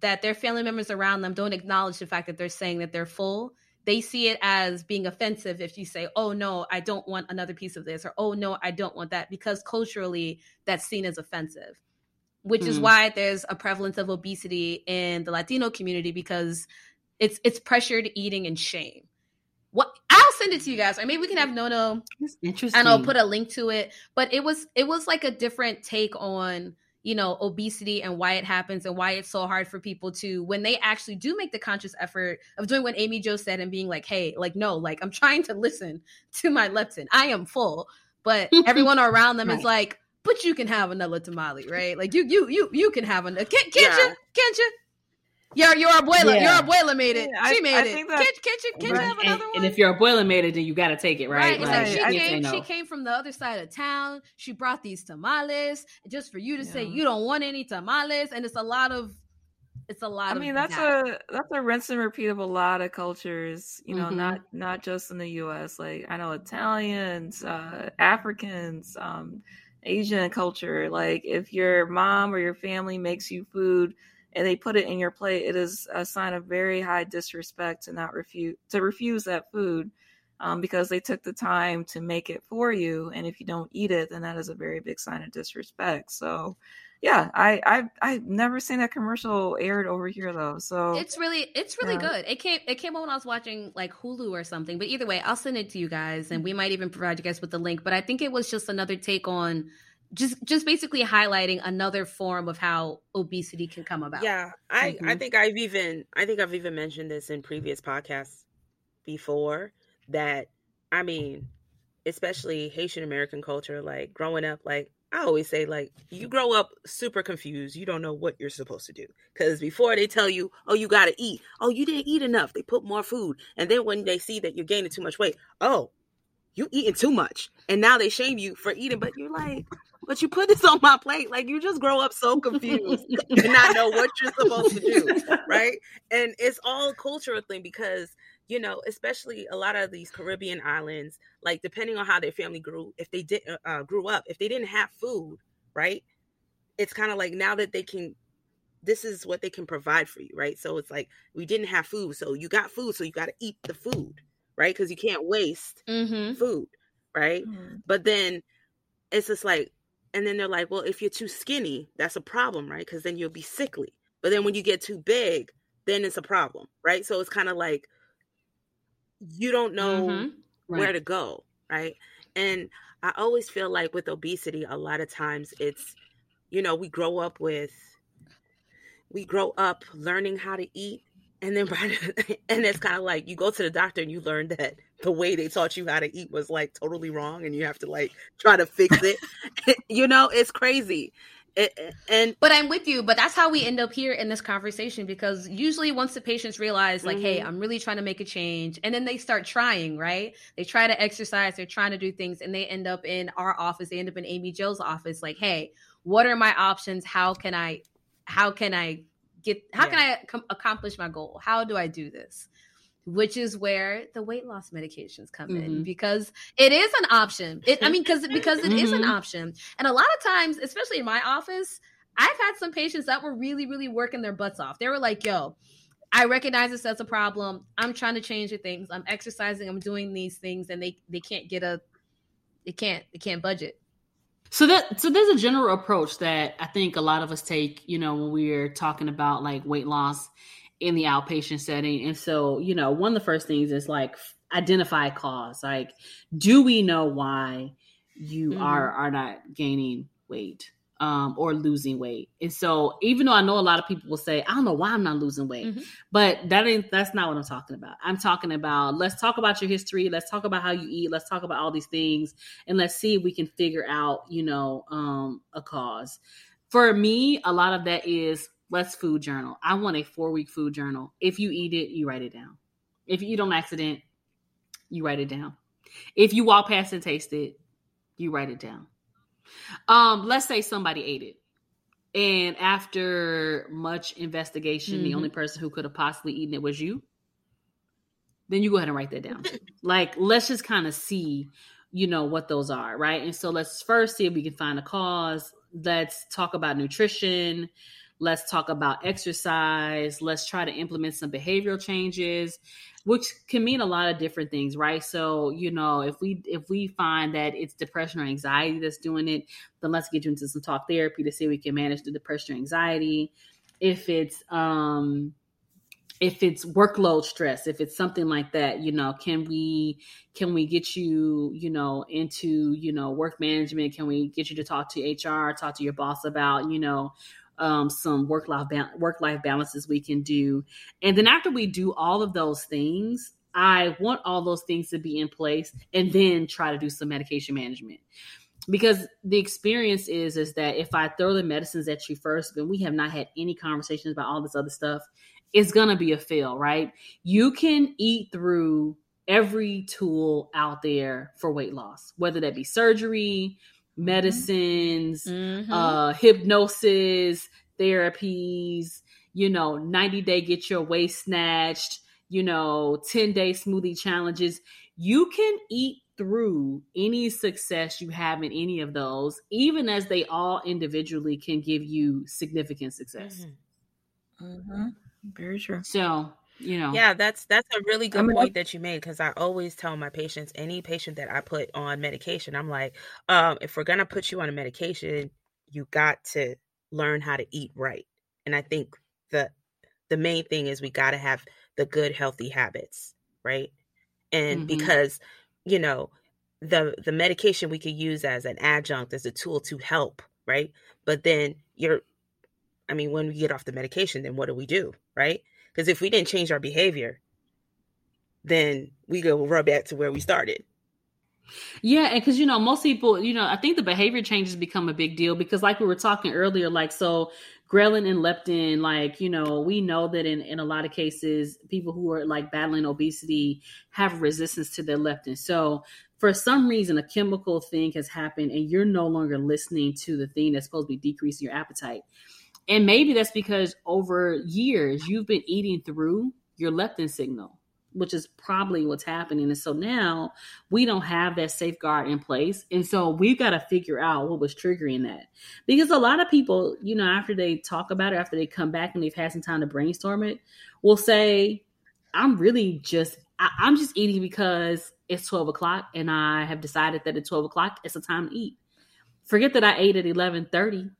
Speaker 4: that their family members around them don't acknowledge the fact that they're saying that they're full they see it as being offensive if you say oh no i don't want another piece of this or oh no i don't want that because culturally that's seen as offensive which mm. is why there's a prevalence of obesity in the Latino community because it's it's pressured eating and shame. What I'll send it to you guys, or maybe we can have Nono. interesting. And I'll put a link to it. But it was it was like a different take on you know obesity and why it happens and why it's so hard for people to when they actually do make the conscious effort of doing what Amy Jo said and being like, hey, like no, like I'm trying to listen to my leptin. I am full, but everyone around them right. is like, but you can have another tamale, right? Like you you you you can have another. Can't, can't yeah. you? Can't you? Your your abuela, yeah. your abuela made it. Yeah, she made I, I it. That, can't, can't you can't right. you have another
Speaker 2: and,
Speaker 4: one?
Speaker 2: And if your abuela made it, then you got to take it, right?
Speaker 4: Right. Like, she came. No. She came from the other side of town. She brought these tamales just for you to yeah. say you don't want any tamales, and it's a lot of. It's a lot.
Speaker 3: I mean, that's that. a that's a rinse and repeat of a lot of cultures. You know, mm-hmm. not not just in the U.S. Like I know Italians, uh, Africans, um, Asian culture. Like if your mom or your family makes you food and they put it in your plate, it is a sign of very high disrespect to not refuse to refuse that food um, because they took the time to make it for you. And if you don't eat it, then that is a very big sign of disrespect. So, yeah, I I've, I've never seen that commercial aired over here though. So
Speaker 4: it's really it's really yeah. good. It came it came on when I was watching like Hulu or something. But either way, I'll send it to you guys, and we might even provide you guys with the link. But I think it was just another take on just just basically highlighting another form of how obesity can come about.
Speaker 1: Yeah, I mm-hmm. I think I've even I think I've even mentioned this in previous podcasts before that I mean, especially Haitian American culture like growing up like I always say like you grow up super confused. You don't know what you're supposed to do cuz before they tell you, "Oh, you got to eat." "Oh, you didn't eat enough." They put more food. And then when they see that you're gaining too much weight, "Oh, you eating too much." And now they shame you for eating, but you're like, but you put this on my plate. Like you just grow up so confused and not know what you're supposed to do. Right. And it's all cultural thing because, you know, especially a lot of these Caribbean islands, like depending on how their family grew, if they did uh, uh grew up, if they didn't have food, right? It's kind of like now that they can this is what they can provide for you, right? So it's like we didn't have food, so you got food, so you got to eat the food, right? Because you can't waste mm-hmm. food, right? Mm-hmm. But then it's just like and then they're like, well, if you're too skinny, that's a problem, right? Because then you'll be sickly. But then when you get too big, then it's a problem, right? So it's kind of like you don't know mm-hmm. right. where to go, right? And I always feel like with obesity, a lot of times it's, you know, we grow up with, we grow up learning how to eat and then and it's kind of like you go to the doctor and you learn that the way they taught you how to eat was like totally wrong and you have to like try to fix it you know it's crazy it, and
Speaker 4: but i'm with you but that's how we end up here in this conversation because usually once the patients realize like mm-hmm. hey i'm really trying to make a change and then they start trying right they try to exercise they're trying to do things and they end up in our office they end up in amy jo's office like hey what are my options how can i how can i get how yeah. can I com- accomplish my goal? How do I do this? Which is where the weight loss medications come mm-hmm. in because it is an option. It, I mean, because because it mm-hmm. is an mm-hmm. option, and a lot of times, especially in my office, I've had some patients that were really really working their butts off. They were like, "Yo, I recognize this as a problem. I'm trying to change the things. I'm exercising. I'm doing these things, and they they can't get a, they can't they can't budget.
Speaker 2: So that so there's a general approach that I think a lot of us take, you know, when we're talking about like weight loss in the outpatient setting. And so, you know, one of the first things is like identify cause. Like, do we know why you mm-hmm. are are not gaining weight? um, or losing weight. And so, even though I know a lot of people will say, I don't know why I'm not losing weight, mm-hmm. but that ain't that's not what I'm talking about. I'm talking about let's talk about your history, let's talk about how you eat, let's talk about all these things, and let's see if we can figure out, you know, um, a cause. For me, a lot of that is let's food journal. I want a four week food journal. If you eat it, you write it down. If you eat on accident, you write it down. If you walk past and taste it, you write it down. Um, let's say somebody ate it. And after much investigation, mm-hmm. the only person who could have possibly eaten it was you. Then you go ahead and write that down. like, let's just kind of see, you know, what those are, right? And so let's first see if we can find a cause. Let's talk about nutrition. Let's talk about exercise let's try to implement some behavioral changes which can mean a lot of different things right? So you know if we if we find that it's depression or anxiety that's doing it then let's get you into some talk therapy to see we can manage the depression or anxiety. If it's um if it's workload stress if it's something like that you know can we can we get you you know into you know work management? Can we get you to talk to hr talk to your boss about you know um, some work life ba- work life balances we can do and then after we do all of those things i want all those things to be in place and then try to do some medication management because the experience is is that if i throw the medicines at you first and we have not had any conversations about all this other stuff it's gonna be a fail, right? You can eat through every tool out there for weight loss, whether that be surgery. Medicines, mm-hmm. uh, hypnosis, therapies, you know, 90 day get your waist snatched, you know, 10 day smoothie challenges. You can eat through any success you have in any of those, even as they all individually can give you significant success. Mm-hmm.
Speaker 3: Mm-hmm. Very true.
Speaker 2: So, you know.
Speaker 1: Yeah, that's that's a really good point that you made because I always tell my patients, any patient that I put on medication, I'm like, um, if we're gonna put you on a medication, you got to learn how to eat right. And I think the the main thing is we got to have the good healthy habits, right? And mm-hmm. because, you know, the the medication we could use as an adjunct as a tool to help, right? But then you're I mean, when we get off the medication, then what do we do, right? Because if we didn't change our behavior, then we go right back to where we started.
Speaker 2: Yeah, and because you know, most people, you know, I think the behavior changes become a big deal because, like we were talking earlier, like so, ghrelin and leptin, like you know, we know that in in a lot of cases, people who are like battling obesity have resistance to their leptin. So for some reason a chemical thing has happened and you're no longer listening to the thing that's supposed to be decreasing your appetite and maybe that's because over years you've been eating through your leptin signal, which is probably what's happening. And so now we don't have that safeguard in place. And so we've got to figure out what was triggering that. Because a lot of people, you know, after they talk about it, after they come back and they've had some time to brainstorm it, will say, I'm really just, I, I'm just eating because it's 12 o'clock and I have decided that at 12 o'clock it's a time to eat. Forget that I ate at 1130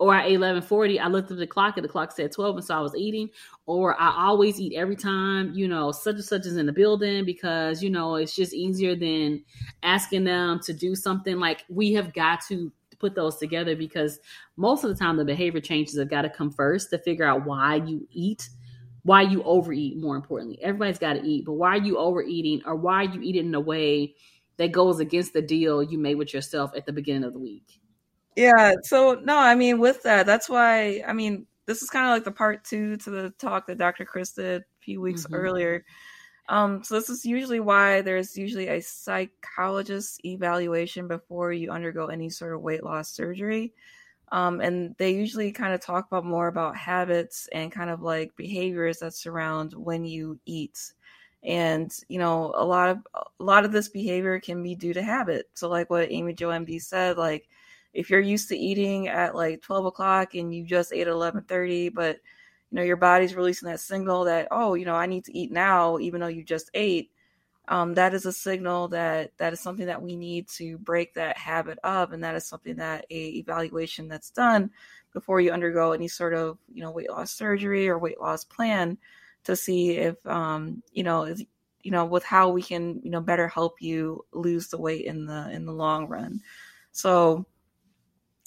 Speaker 2: or at 1140 i looked at the clock and the clock said 12 and so i was eating. Or i always eat every time you know such and such is in the building because you know it's just easier than asking them to do something. Like we have got to put those together because most of the time the behavior changes have got to come first to figure out why you eat why you overeat more importantly. Everybody's got to eat but why are you overeating or why are you eat it in a way that goes against the deal you made with yourself at the beginning of the week
Speaker 3: yeah. So no, I mean, with that, that's why I mean, this is kind of like the part two to the talk that Dr. Chris did a few weeks mm-hmm. earlier. Um, so this is usually why there's usually a psychologist evaluation before you undergo any sort of weight loss surgery. Um, and they usually kind of talk about more about habits and kind of like behaviors that surround when you eat and you know a lot of a lot of this behavior can be due to habit so like what amy jo md said like if you're used to eating at like 12 o'clock and you just ate at 11.30 but you know your body's releasing that signal that oh you know i need to eat now even though you just ate um, that is a signal that that is something that we need to break that habit of and that is something that a evaluation that's done before you undergo any sort of you know weight loss surgery or weight loss plan to see if um, you know if, you know with how we can you know better help you lose the weight in the in the long run. So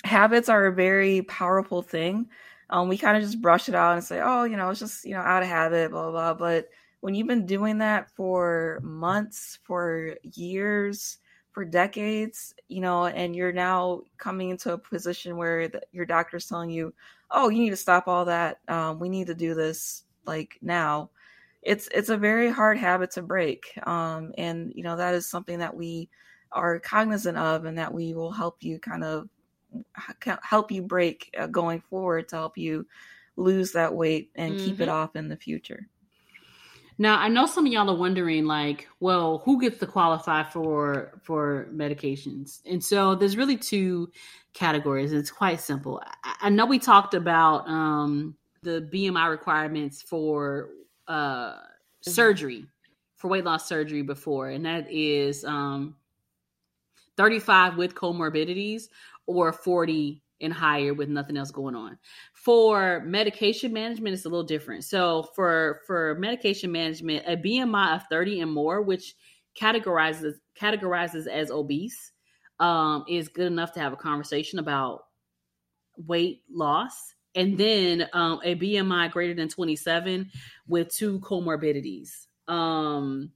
Speaker 3: habits are a very powerful thing. Um, we kind of just brush it out and say, oh, you know, it's just, you know, out of habit, blah, blah, blah. But when you've been doing that for months, for years, for decades, you know, and you're now coming into a position where the, your doctor's telling you, oh, you need to stop all that. Um, we need to do this like now. It's it's a very hard habit to break, um, and you know that is something that we are cognizant of, and that we will help you kind of help you break uh, going forward to help you lose that weight and mm-hmm. keep it mm-hmm. off in the future.
Speaker 2: Now I know some of y'all are wondering, like, well, who gets to qualify for for medications? And so there's really two categories. And it's quite simple. I, I know we talked about um, the BMI requirements for uh, mm-hmm. surgery, for weight loss surgery before, and that is um, 35 with comorbidities or 40 and higher with nothing else going on. For medication management, it's a little different. So for for medication management, a BMI of 30 and more, which categorizes categorizes as obese, um, is good enough to have a conversation about weight loss. And then um, a BMI greater than 27 with two comorbidities. Um,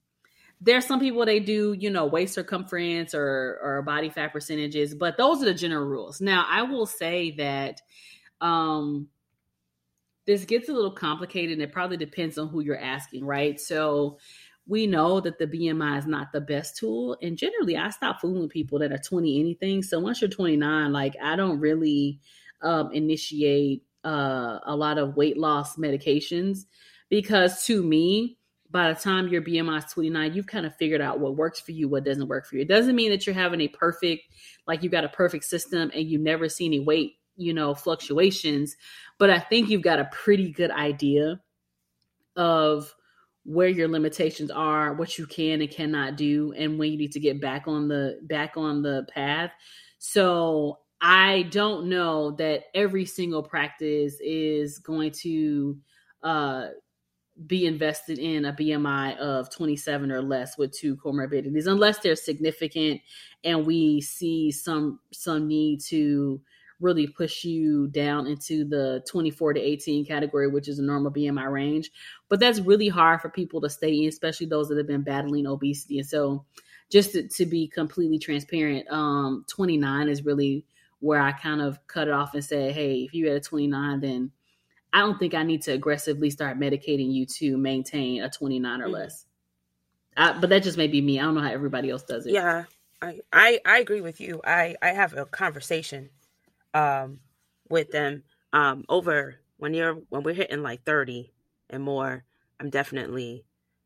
Speaker 2: there's some people they do you know waist circumference or or body fat percentages but those are the general rules. Now i will say that um this gets a little complicated and it probably depends on who you're asking right? So we know that the bmi is not the best tool and generally i stop fooling people that are 20 anything. So once you're 29 like i don't really um initiate uh a lot of weight loss medications because to me by the time your BMI is 29, you've kind of figured out what works for you, what doesn't work for you. It doesn't mean that you're having a perfect, like you got a perfect system and you never see any weight, you know, fluctuations. But I think you've got a pretty good idea of where your limitations are, what you can and cannot do, and when you need to get back on the back on the path. So I don't know that every single practice is going to uh be invested in a BMI of 27 or less with two comorbidities unless they're significant and we see some some need to really push you down into the 24 to 18 category which is a normal BMI range. But that's really hard for people to stay in especially those that have been battling obesity. And so just to, to be completely transparent um 29 is really where I kind of cut it off and say hey if you had a 29 then I don't think I need to aggressively start medicating you to maintain a 29 or mm-hmm. less. I, but that just may be me. I don't know how everybody else does it.
Speaker 1: Yeah, I, I, I agree with you. I, I have a conversation um, with them um, over when you're when we're hitting like 30 and more. I'm definitely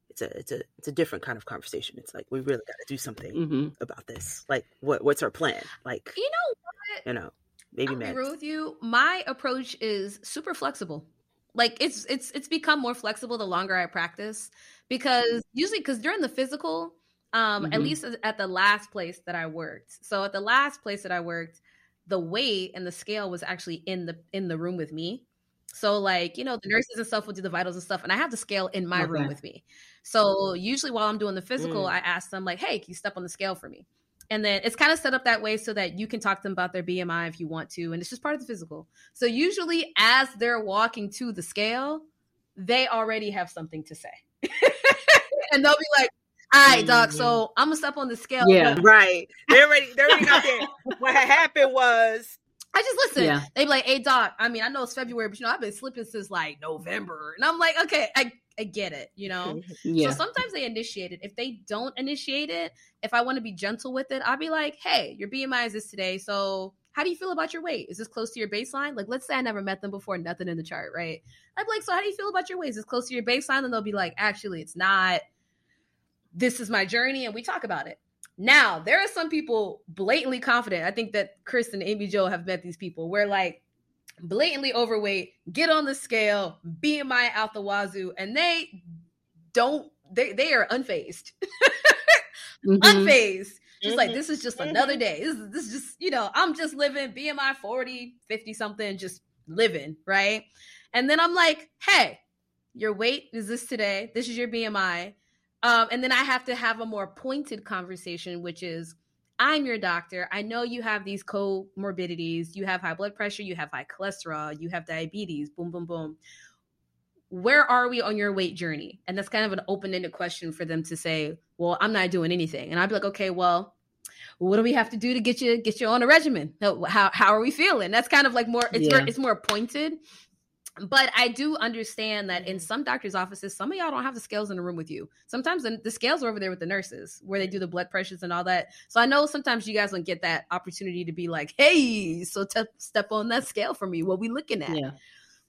Speaker 1: it's a it's a it's a different kind of conversation. It's like we really got to do something mm-hmm. about this. Like what what's our plan? Like
Speaker 4: you know what?
Speaker 1: You know Maybe
Speaker 4: I agree with you. My approach is super flexible. Like it's it's it's become more flexible the longer I practice because usually because during the physical, um, mm-hmm. at least at the last place that I worked. So at the last place that I worked, the weight and the scale was actually in the in the room with me. So like, you know, the nurses and stuff would do the vitals and stuff, and I have the scale in my okay. room with me. So usually while I'm doing the physical, mm. I ask them like, hey, can you step on the scale for me? And then it's kind of set up that way so that you can talk to them about their BMI if you want to. And it's just part of the physical. So usually as they're walking to the scale, they already have something to say. and they'll be like, all right, doc. So mm-hmm. I'm gonna step on the scale.
Speaker 1: Yeah, right. They're already they're already out there. What happened was
Speaker 4: I just listen. Yeah. They be like, "Hey, doc. I mean, I know it's February, but you know, I've been slipping since like November." And I'm like, "Okay, I I get it, you know? Mm-hmm. yeah. So sometimes they initiate it. If they don't initiate it, if I want to be gentle with it, I'll be like, hey, your BMI is this today. So how do you feel about your weight? Is this close to your baseline? Like, let's say I never met them before, nothing in the chart, right? I'd be like, so how do you feel about your weight? Is this close to your baseline? And they'll be like, actually, it's not. This is my journey, and we talk about it. Now, there are some people blatantly confident. I think that Chris and Amy Jo have met these people where like blatantly overweight, get on the scale, BMI out the wazoo, and they don't they they are unfazed. mm-hmm. Unfazed. Just mm-hmm. like this is just mm-hmm. another day. This is this is just, you know, I'm just living BMI 40, 50 something, just living, right? And then I'm like, hey, your weight is this today. This is your BMI. Um, and then I have to have a more pointed conversation, which is I'm your doctor. I know you have these comorbidities. You have high blood pressure, you have high cholesterol, you have diabetes, boom, boom, boom. Where are we on your weight journey? And that's kind of an open ended question for them to say, well, I'm not doing anything. And I'd be like, okay, well, what do we have to do to get you get you on a regimen? How how are we feeling? That's kind of like more it's yeah. more it's more pointed but I do understand that in mm-hmm. some doctors' offices, some of y'all don't have the scales in the room with you. Sometimes the, the, scales are over there with the nurses where they do the blood pressures and all that. So I know sometimes you guys don't get that opportunity to be like, hey, so step on that scale for me. What we looking at? Yeah.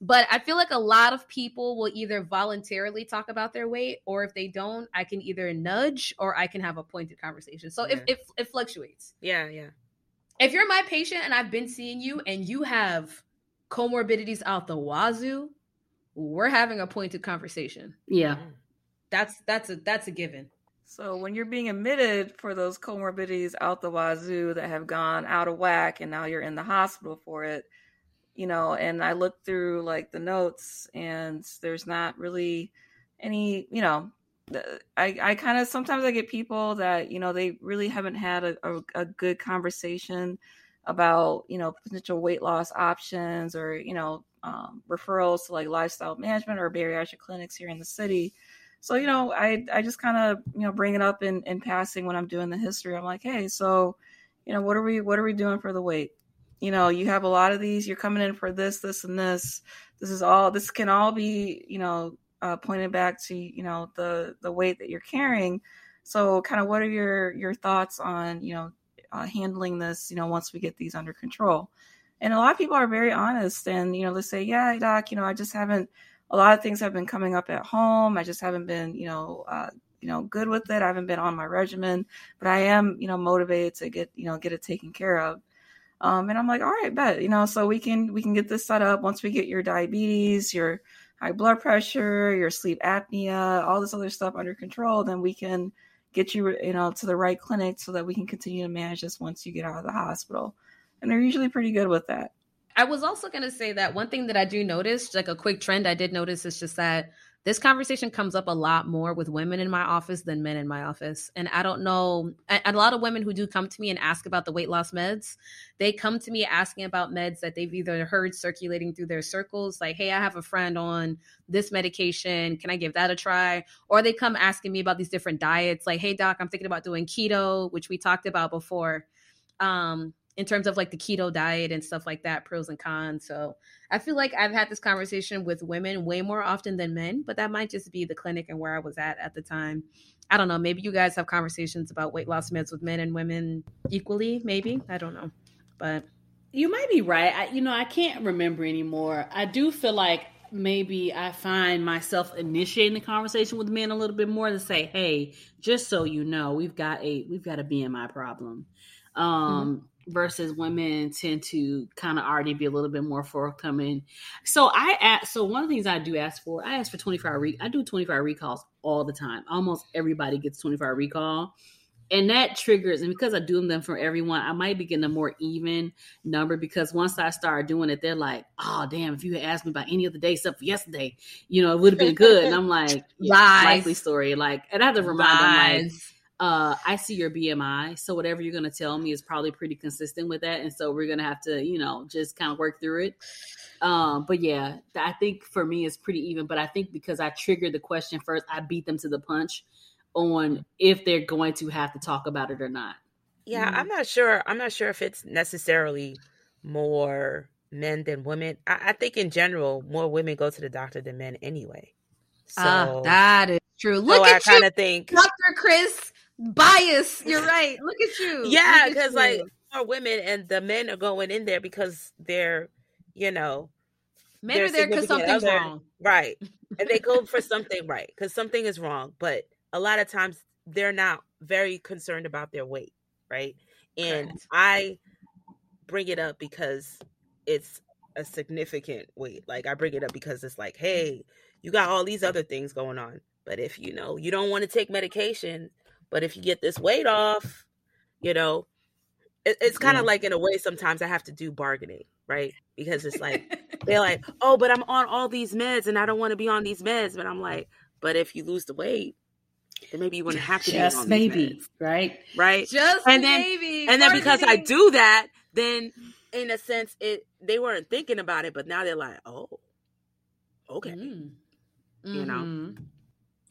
Speaker 4: But I feel like a lot of people will either voluntarily talk about their weight, or if they don't, I can either nudge or I can have a pointed conversation. So yeah. if, if it fluctuates.
Speaker 1: Yeah, yeah.
Speaker 4: If you're my patient and I've been seeing you and you have comorbidities out the wazoo, we're having a pointed conversation.
Speaker 2: Yeah.
Speaker 1: Mm.
Speaker 4: That's that's a that's a given.
Speaker 3: So when you're being admitted for those comorbidities out the wazoo that have gone out of whack and now you're in the hospital for it, you know, and I looked through like the notes and there's not really any, you know, I, I kind of sometimes I get people that, you know, they really haven't had a, a, a good conversation about, you know, potential weight loss options or, you know, um, referrals to like lifestyle management or bariatric clinics here in the city. So, you know, I, I just kind of, you know, bring it up in, in passing when I'm doing the history. I'm like, hey, so, you know, what are we, what are we doing for the weight? You know, you have a lot of these, you're coming in for this, this, and this. This is all, this can all be, you know, uh, pointed back to, you know, the, the weight that you're carrying. So kind of what are your, your thoughts on, you know, uh, handling this, you know, once we get these under control? And a lot of people are very honest and, you know, they say, yeah, doc, you know, I just haven't, a lot of things have been coming up at home. I just haven't been, you know, uh, you know, good with it. I haven't been on my regimen, but I am, you know, motivated to get, you know, get it taken care of. Um, and I'm like, all right, bet, you know, so we can we can get this set up once we get your diabetes, your high blood pressure, your sleep apnea, all this other stuff under control, then we can get you, you know, to the right clinic so that we can continue to manage this once you get out of the hospital. And they're usually pretty good with that.
Speaker 4: I was also going to say that one thing that I do notice, like a quick trend I did notice, is just that this conversation comes up a lot more with women in my office than men in my office. And I don't know, a, lot of women who do come to me and ask about the weight loss meds, they come to me asking about meds that they've either heard circulating through their circles, like, hey, I have a friend on this medication. Can I give that a try? Or they come asking me about these different diets, like, hey, doc, I'm thinking about doing keto, which we talked about before. Um, in terms of like the keto diet and stuff like that, pros and cons. So I feel like I've had this conversation with women way more often than men, but that might just be the clinic and where I was at at the time. I don't know. Maybe you guys have conversations about weight loss meds with men and women equally. Maybe I don't know, but
Speaker 2: you might be right. I, you know, I can't remember anymore. I do feel like maybe I find myself initiating the conversation with men a little bit more to say, "Hey, just so you know, we've got a we've got a BMI problem." Um, mm-hmm versus women tend to kind of already be a little bit more forthcoming. So I ask, so one of the things I do ask for, I ask for 24 hour, re- I do 24 hour recalls all the time. Almost everybody gets 24 hour recall. And that triggers, and because I do them for everyone, I might be getting a more even number because once I start doing it, they're like, oh, damn, if you had asked me about any other day except for yesterday, you know, it would have been good. And I'm like,
Speaker 4: lies.
Speaker 2: likely story. Like, and I have to remind lies. them, like, uh, I see your BMI. So whatever you're going to tell me is probably pretty consistent with that. And so we're going to have to, you know, just kind of work through it. Um, but yeah, I think for me it's pretty even. But I think because I triggered the question first, I beat them to the punch on if they're going to have to talk about it or not.
Speaker 1: Yeah, mm-hmm. I'm not sure. I'm not sure if it's necessarily more men than women. I, I, think in general, more women go to the doctor than men anyway.
Speaker 4: Ah, so uh, that is true. Look
Speaker 1: so
Speaker 4: at
Speaker 1: I kind of think
Speaker 4: Dr. Chris bias. You're right. Look at you.
Speaker 1: Yeah, because like more women and the men are going in there because they're, you know,
Speaker 4: men are there because something's other, wrong,
Speaker 1: right? And they go for something right because something is wrong. But a lot of times they're not very concerned about their weight, right? And Correct. I bring it up because it's a significant weight. Like I bring it up because it's like, hey, you got all these other things going on. But if you know you don't want to take medication, but if you get this weight off, you know, it, it's kind of yeah. like in a way sometimes I have to do bargaining, right? Because it's like they're like, oh, but I'm on all these meds and I don't want to be on these meds. But I'm like, but if you lose the weight, then maybe you wouldn't have to
Speaker 2: just maybe, right?
Speaker 1: Right.
Speaker 4: Just and then, maybe.
Speaker 1: And then because I do that, then in a sense, it they weren't thinking about it, but now they're like, oh, okay, mm. you know.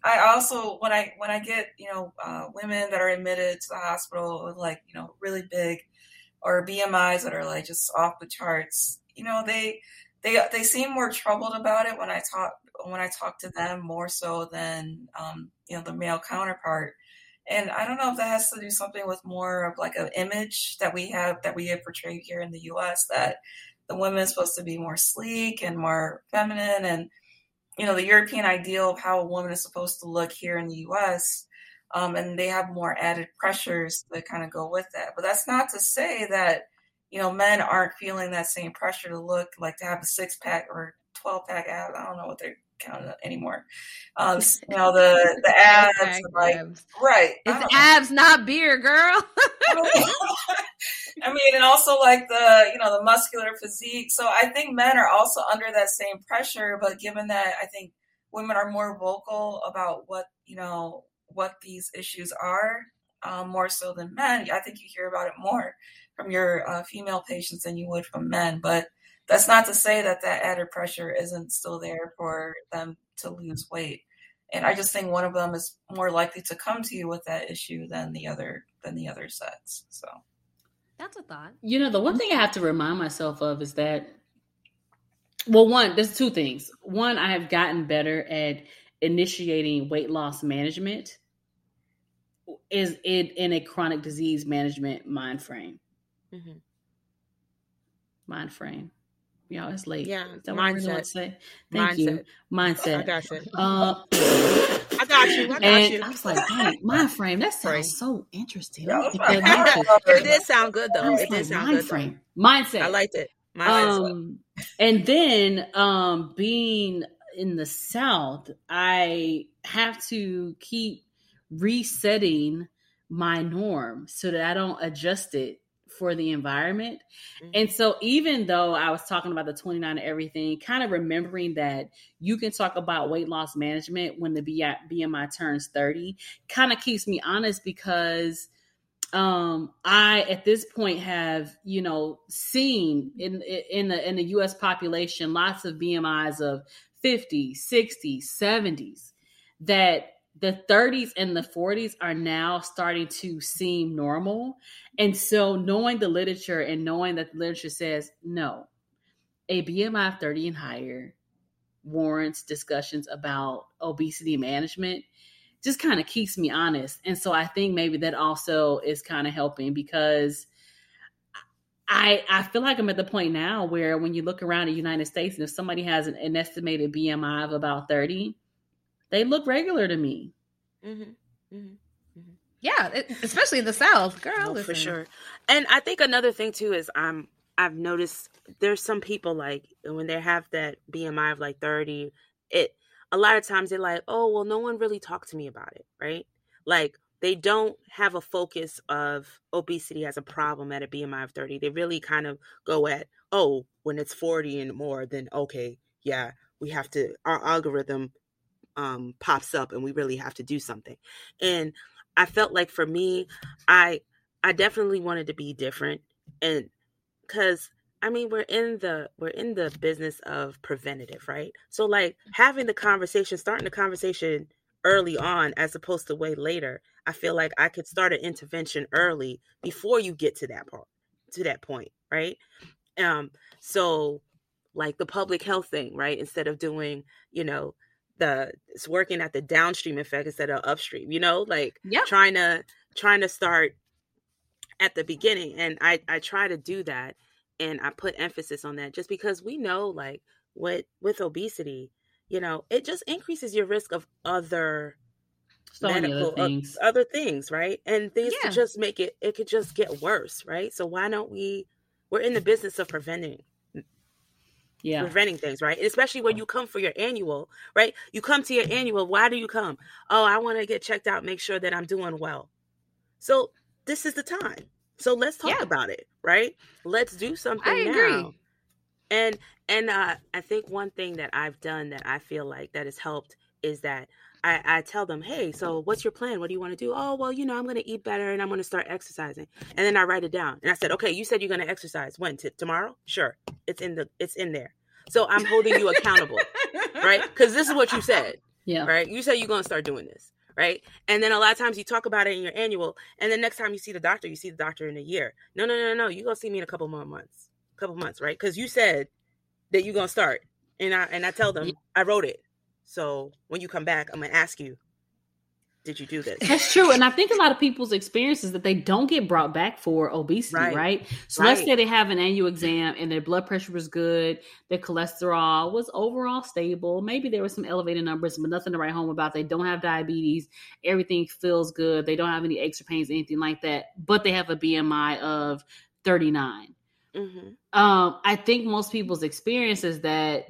Speaker 3: I also when I when I get you know uh, women that are admitted to the hospital with like you know really big or BMI's that are like just off the charts, you know they they they seem more troubled about it when I talk when I talk to them more so than um, you know the male counterpart. And I don't know if that has to do something with more of like an image that we have that we have portrayed here in the U.S. that the women supposed to be more sleek and more feminine and you know the European ideal of how a woman is supposed to look here in the U.S. Um, and they have more added pressures that kind of go with that. But that's not to say that you know men aren't feeling that same pressure to look like to have a six pack or twelve pack abs. I don't know what they're counting anymore. Um, you know the the abs, like right?
Speaker 4: It's abs, not beer, girl.
Speaker 3: I mean, and also like the you know the muscular physique. So I think men are also under that same pressure. But given that I think women are more vocal about what you know what these issues are, um, more so than men. I think you hear about it more from your uh, female patients than you would from men. But that's not to say that that added pressure isn't still there for them to lose weight. And I just think one of them is more likely to come to you with that issue than the other than the other sex. So.
Speaker 4: That's a thought.
Speaker 2: You know, the one thing I have to remind myself of is that, well, one, there's two things. One, I have gotten better at initiating weight loss management is it in a chronic disease management mind frame. Mm-hmm. Mind frame. Y'all, it's late.
Speaker 1: Yeah, mindset. Really say?
Speaker 2: Thank mindset. you. Mindset. I
Speaker 1: got you. Uh, I got you. I got
Speaker 2: and
Speaker 1: you.
Speaker 2: I was like, hey, mind frame. That sounds frame. so interesting.
Speaker 1: it did sound good though. It did sound
Speaker 2: mind
Speaker 1: good.
Speaker 2: Frame. Though. Mindset.
Speaker 1: I liked it. Mindset.
Speaker 2: Um, and then um, being in the South, I have to keep resetting my norm so that I don't adjust it for the environment. Mm-hmm. And so, even though I was talking about the 29 and everything, kind of remembering that you can talk about weight loss management when the BMI turns 30 kind of keeps me honest because um i at this point have you know seen in in the in the us population lots of bmis of 50 60 70s that the 30s and the 40s are now starting to seem normal. And so, knowing the literature and knowing that the literature says no, a BMI of 30 and higher warrants discussions about obesity management just kind of keeps me honest. And so, I think maybe that also is kind of helping because. I, I feel like I'm at the point now where when you look around the United States and if somebody has an, an estimated BMI of about 30, they look regular to me. Mm-hmm.
Speaker 4: Mm-hmm. mm-hmm. Yeah, it, especially in the South, girl.
Speaker 1: Oh, for sure. And I think another thing too is I'm I've noticed there's some people like when they have that BMI of like 30, it a lot of times they're like, oh well, no one really talked to me about it, right? Like they don't have a focus of obesity as a problem at a BMI of 30. They really kind of go at, oh, when it's 40 and more, then okay, yeah, we have to our algorithm um, pops up and we really have to do something. And I felt like for me, I I definitely wanted to be different, and because I mean we're in the we're in the business of preventative, right? So like having the conversation, starting the conversation early on as opposed to way later. I feel like I could start an intervention early before you get to that part to that point, right? Um, so like the public health thing, right? Instead of doing, you know, the it's working at the downstream effect instead of upstream you know like
Speaker 4: yep.
Speaker 1: trying to trying to start at the beginning and i i try to do that and i put emphasis on that just because we know like with with obesity you know it just increases your risk of other
Speaker 2: so medical other things.
Speaker 1: Uh, other things right and things yeah. could just make it it could just get worse right so why don't we we're in the business of preventing
Speaker 2: yeah.
Speaker 1: preventing things, right? especially when you come for your annual, right? You come to your annual. Why do you come? Oh, I want to get checked out, make sure that I'm doing well. So this is the time. So let's talk yeah. about it, right? Let's do something I agree. now. And and uh, I think one thing that I've done that I feel like that has helped is that I, I tell them, hey, so what's your plan? What do you want to do? Oh, well, you know, I'm going to eat better and I'm going to start exercising. And then I write it down. And I said, okay, you said you're going to exercise. When? T- tomorrow? Sure. It's in the, it's in there. So I'm holding you accountable, right? Because this is what you said.
Speaker 2: Yeah.
Speaker 1: Right. You said you're going to start doing this. Right. And then a lot of times you talk about it in your annual. And the next time you see the doctor, you see the doctor in a year. No, no, no, no. You go see me in a couple more months. A couple months, right? Because you said that you're going to start. And I, and I tell them, I wrote it. So when you come back, I'm gonna ask you, did you do this?
Speaker 2: That's true. And I think a lot of people's experiences that they don't get brought back for obesity, right? right? So right. let's say they have an annual exam and their blood pressure was good, their cholesterol was overall stable. Maybe there were some elevated numbers, but nothing to write home about. They don't have diabetes. Everything feels good. They don't have any aches or pains, anything like that. But they have a BMI of 39. Mm-hmm. Um, I think most people's experience is that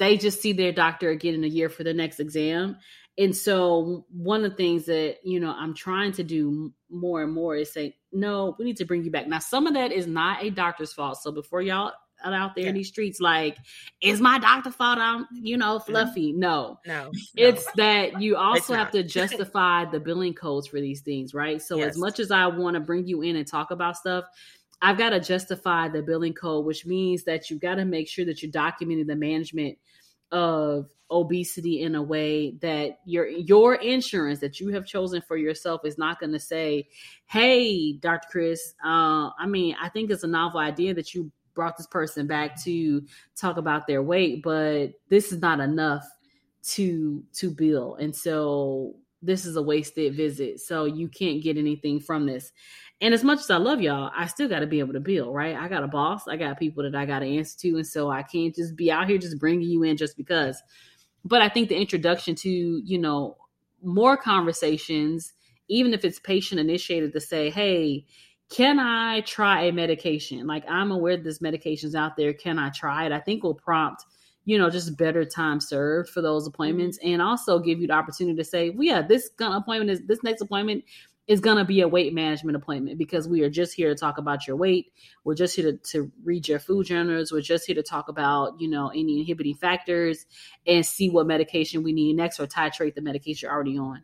Speaker 2: they just see their doctor again in a year for the next exam. And so one of the things that you know i'm trying to do more and more is say no we need to bring you back. Now some of that is not a doctor's fault. So before y'all out there yeah. in these streets like is my doctor fault i'm you know mm-hmm. fluffy. No.
Speaker 1: No, no.
Speaker 2: it's that you also have to justify the billing codes for these things right? So yes. as much as i want to bring you in and talk about stuff I've got to justify the billing code, which means that you've got to make sure that you're documenting the management of obesity in a way that your your insurance that you have chosen for yourself is not going to say, "Hey, Dr. Chris, uh, I mean, I think it's a novel idea that you brought this person back to talk about their weight, but this is not enough to to bill, and so this is a wasted visit. So you can't get anything from this." And as much as I love y'all, I still got to be able to bill, right? I got a boss, I got people that I got to answer to, and so I can't just be out here just bringing you in just because. But I think the introduction to you know more conversations, even if it's patient initiated, to say, "Hey, can I try a medication? Like I'm aware this medication's out there. Can I try it?" I think will prompt you know, just better time served for those appointments mm-hmm. and also give you the opportunity to say, well, yeah, this appointment is this next appointment is going to be a weight management appointment because we are just here to talk about your weight. We're just here to, to read your food journals. We're just here to talk about, you know, any inhibiting factors and see what medication we need next or titrate the medication you're already on.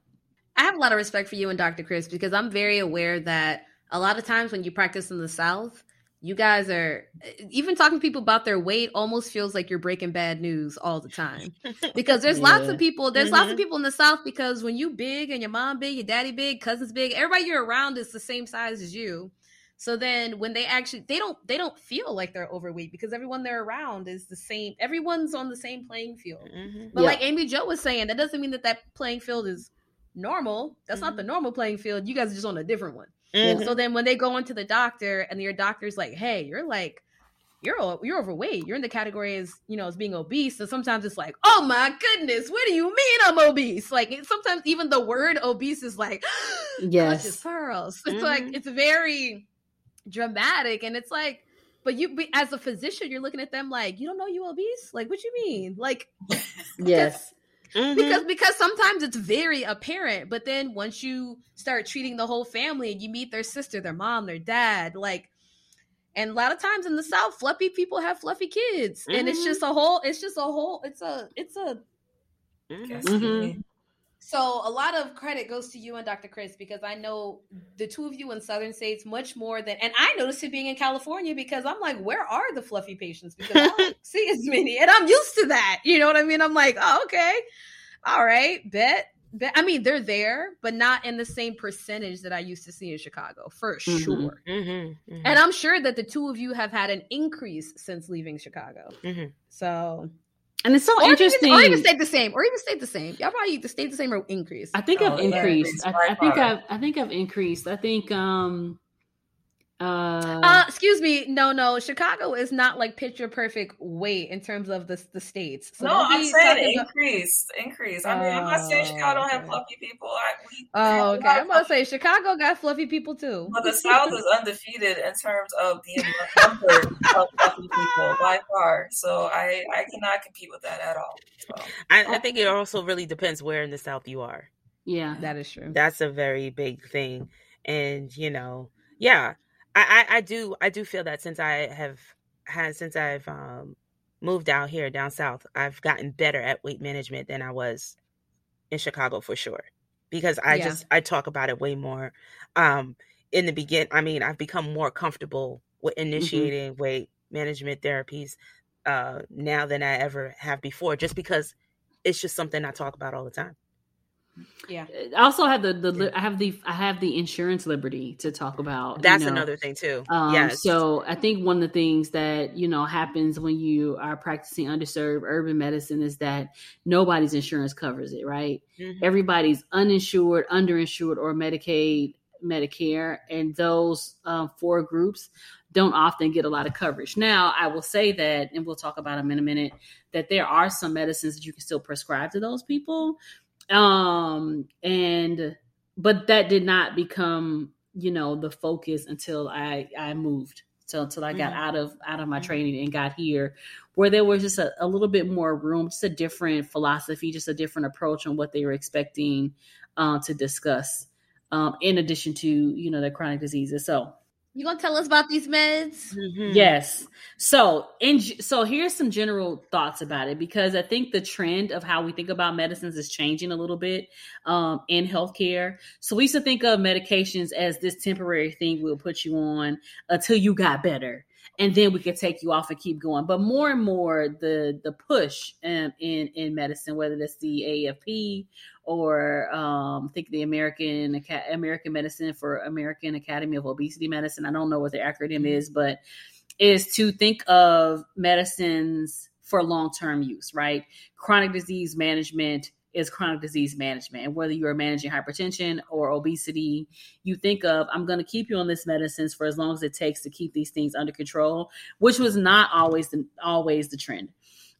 Speaker 4: I have a lot of respect for you and Dr. Chris because I'm very aware that a lot of times when you practice in the South, you guys are even talking to people about their weight almost feels like you're breaking bad news all the time because there's yeah. lots of people there's mm-hmm. lots of mm-hmm. people in the south because when you big and your mom big your daddy big cousins big everybody you're around is the same size as you so then when they actually they don't they don't feel like they're overweight because everyone they're around is the same everyone's on the same playing field mm-hmm. but yeah. like Amy Jo was saying that doesn't mean that that playing field is normal that's mm-hmm. not the normal playing field you guys are just on a different one Mm-hmm. So then when they go into the doctor and your doctor's like, "Hey, you're like you're you're overweight. You're in the category as you know as being obese." So sometimes it's like, "Oh my goodness, what do you mean I'm obese?" Like sometimes even the word obese is like,
Speaker 2: yes,
Speaker 4: pearls. It's mm-hmm. like it's very dramatic, and it's like, but you as a physician, you're looking at them like, "You don't know you obese? Like, what do you mean? Like,
Speaker 2: yes."
Speaker 4: Mm-hmm. Because because sometimes it's very apparent, but then once you start treating the whole family and you meet their sister, their mom, their dad, like and a lot of times in the South, fluffy people have fluffy kids. Mm-hmm. And it's mm-hmm. just a whole, it's just a whole, it's a, it's a mm-hmm. So a lot of credit goes to you and Dr. Chris because I know the two of you in southern states much more than and I noticed it being in California because I'm like, where are the fluffy patients? Because I don't see as many. And I'm used to that. You know what I mean? I'm like, oh, okay. All right, bet. bet. I mean, they're there, but not in the same percentage that I used to see in Chicago, for mm-hmm. sure. Mm-hmm, mm-hmm. And I'm sure that the two of you have had an increase since leaving Chicago. Mm-hmm. So
Speaker 2: and it's so
Speaker 4: or
Speaker 2: interesting.
Speaker 4: Even, or even stayed the same. Or even stayed the same. Y'all probably either stayed the same or increased.
Speaker 2: I think oh, I've increased. I, I, think I've I think I've increased. I think um uh,
Speaker 4: uh, excuse me. No, no. Chicago is not like picture perfect weight in terms of the the states.
Speaker 3: So no, I'm saying increase, about... increase. I mean, I'm not saying Chicago don't have oh, fluffy people. I,
Speaker 4: we, oh, okay. I'm gonna say Chicago got fluffy people too.
Speaker 3: But the South is undefeated in terms of the number of fluffy people by far. So I I cannot compete with that at all. So.
Speaker 1: I, I think it also really depends where in the South you are.
Speaker 2: Yeah, that is true.
Speaker 1: That's a very big thing, and you know, yeah I, I, I do I do feel that since I have had since I've um, moved out here down south, I've gotten better at weight management than I was in Chicago for sure. Because I yeah. just I talk about it way more. Um, in the begin, I mean, I've become more comfortable with mm-hmm. initiating mm-hmm. weight management therapies uh, now than I ever have before, just because it's just something I talk about all the time.
Speaker 4: Yeah.
Speaker 2: I also have the the yeah. I have the I have the insurance liberty to talk about.
Speaker 1: That's you know. another thing too. Um, yes.
Speaker 2: So I think one of the things that you know happens when you are practicing underserved urban medicine is that nobody's insurance covers it. Right. Mm-hmm. Everybody's uninsured, underinsured, or Medicaid, Medicare, and those um, four groups don't often get a lot of coverage. Now, I will say that, and we'll talk about them in a minute, that there are some medicines that you can still prescribe to those people um and but that did not become you know the focus until i i moved so until i got mm-hmm. out of out of my mm-hmm. training and got here where there was just a, a, little bit more room just a different philosophy just a different approach on what they were expecting uh, to discuss um, in addition to you know the chronic diseases so
Speaker 4: you gonna tell us about these meds?
Speaker 2: Mm-hmm. Yes. So, in so here's some general thoughts about it because I think the trend of how we think about medicines is changing a little bit um, in healthcare. So we used to think of medications as this temporary thing we'll put you on until you got better and then we could take you off and keep going. But more and more, the the push um, in in medicine, whether it's the AFP or um, I think the American American Medicine for American Academy of Obesity Medicine. I don't know what the acronym mm-hmm. is, but is to think of medicines for long term use, right? Chronic disease management is chronic disease management. And whether you are managing hypertension or obesity, you think of, I'm going to keep you on this medicines for as long as it takes to keep these things under control, which was not always the, always the trend.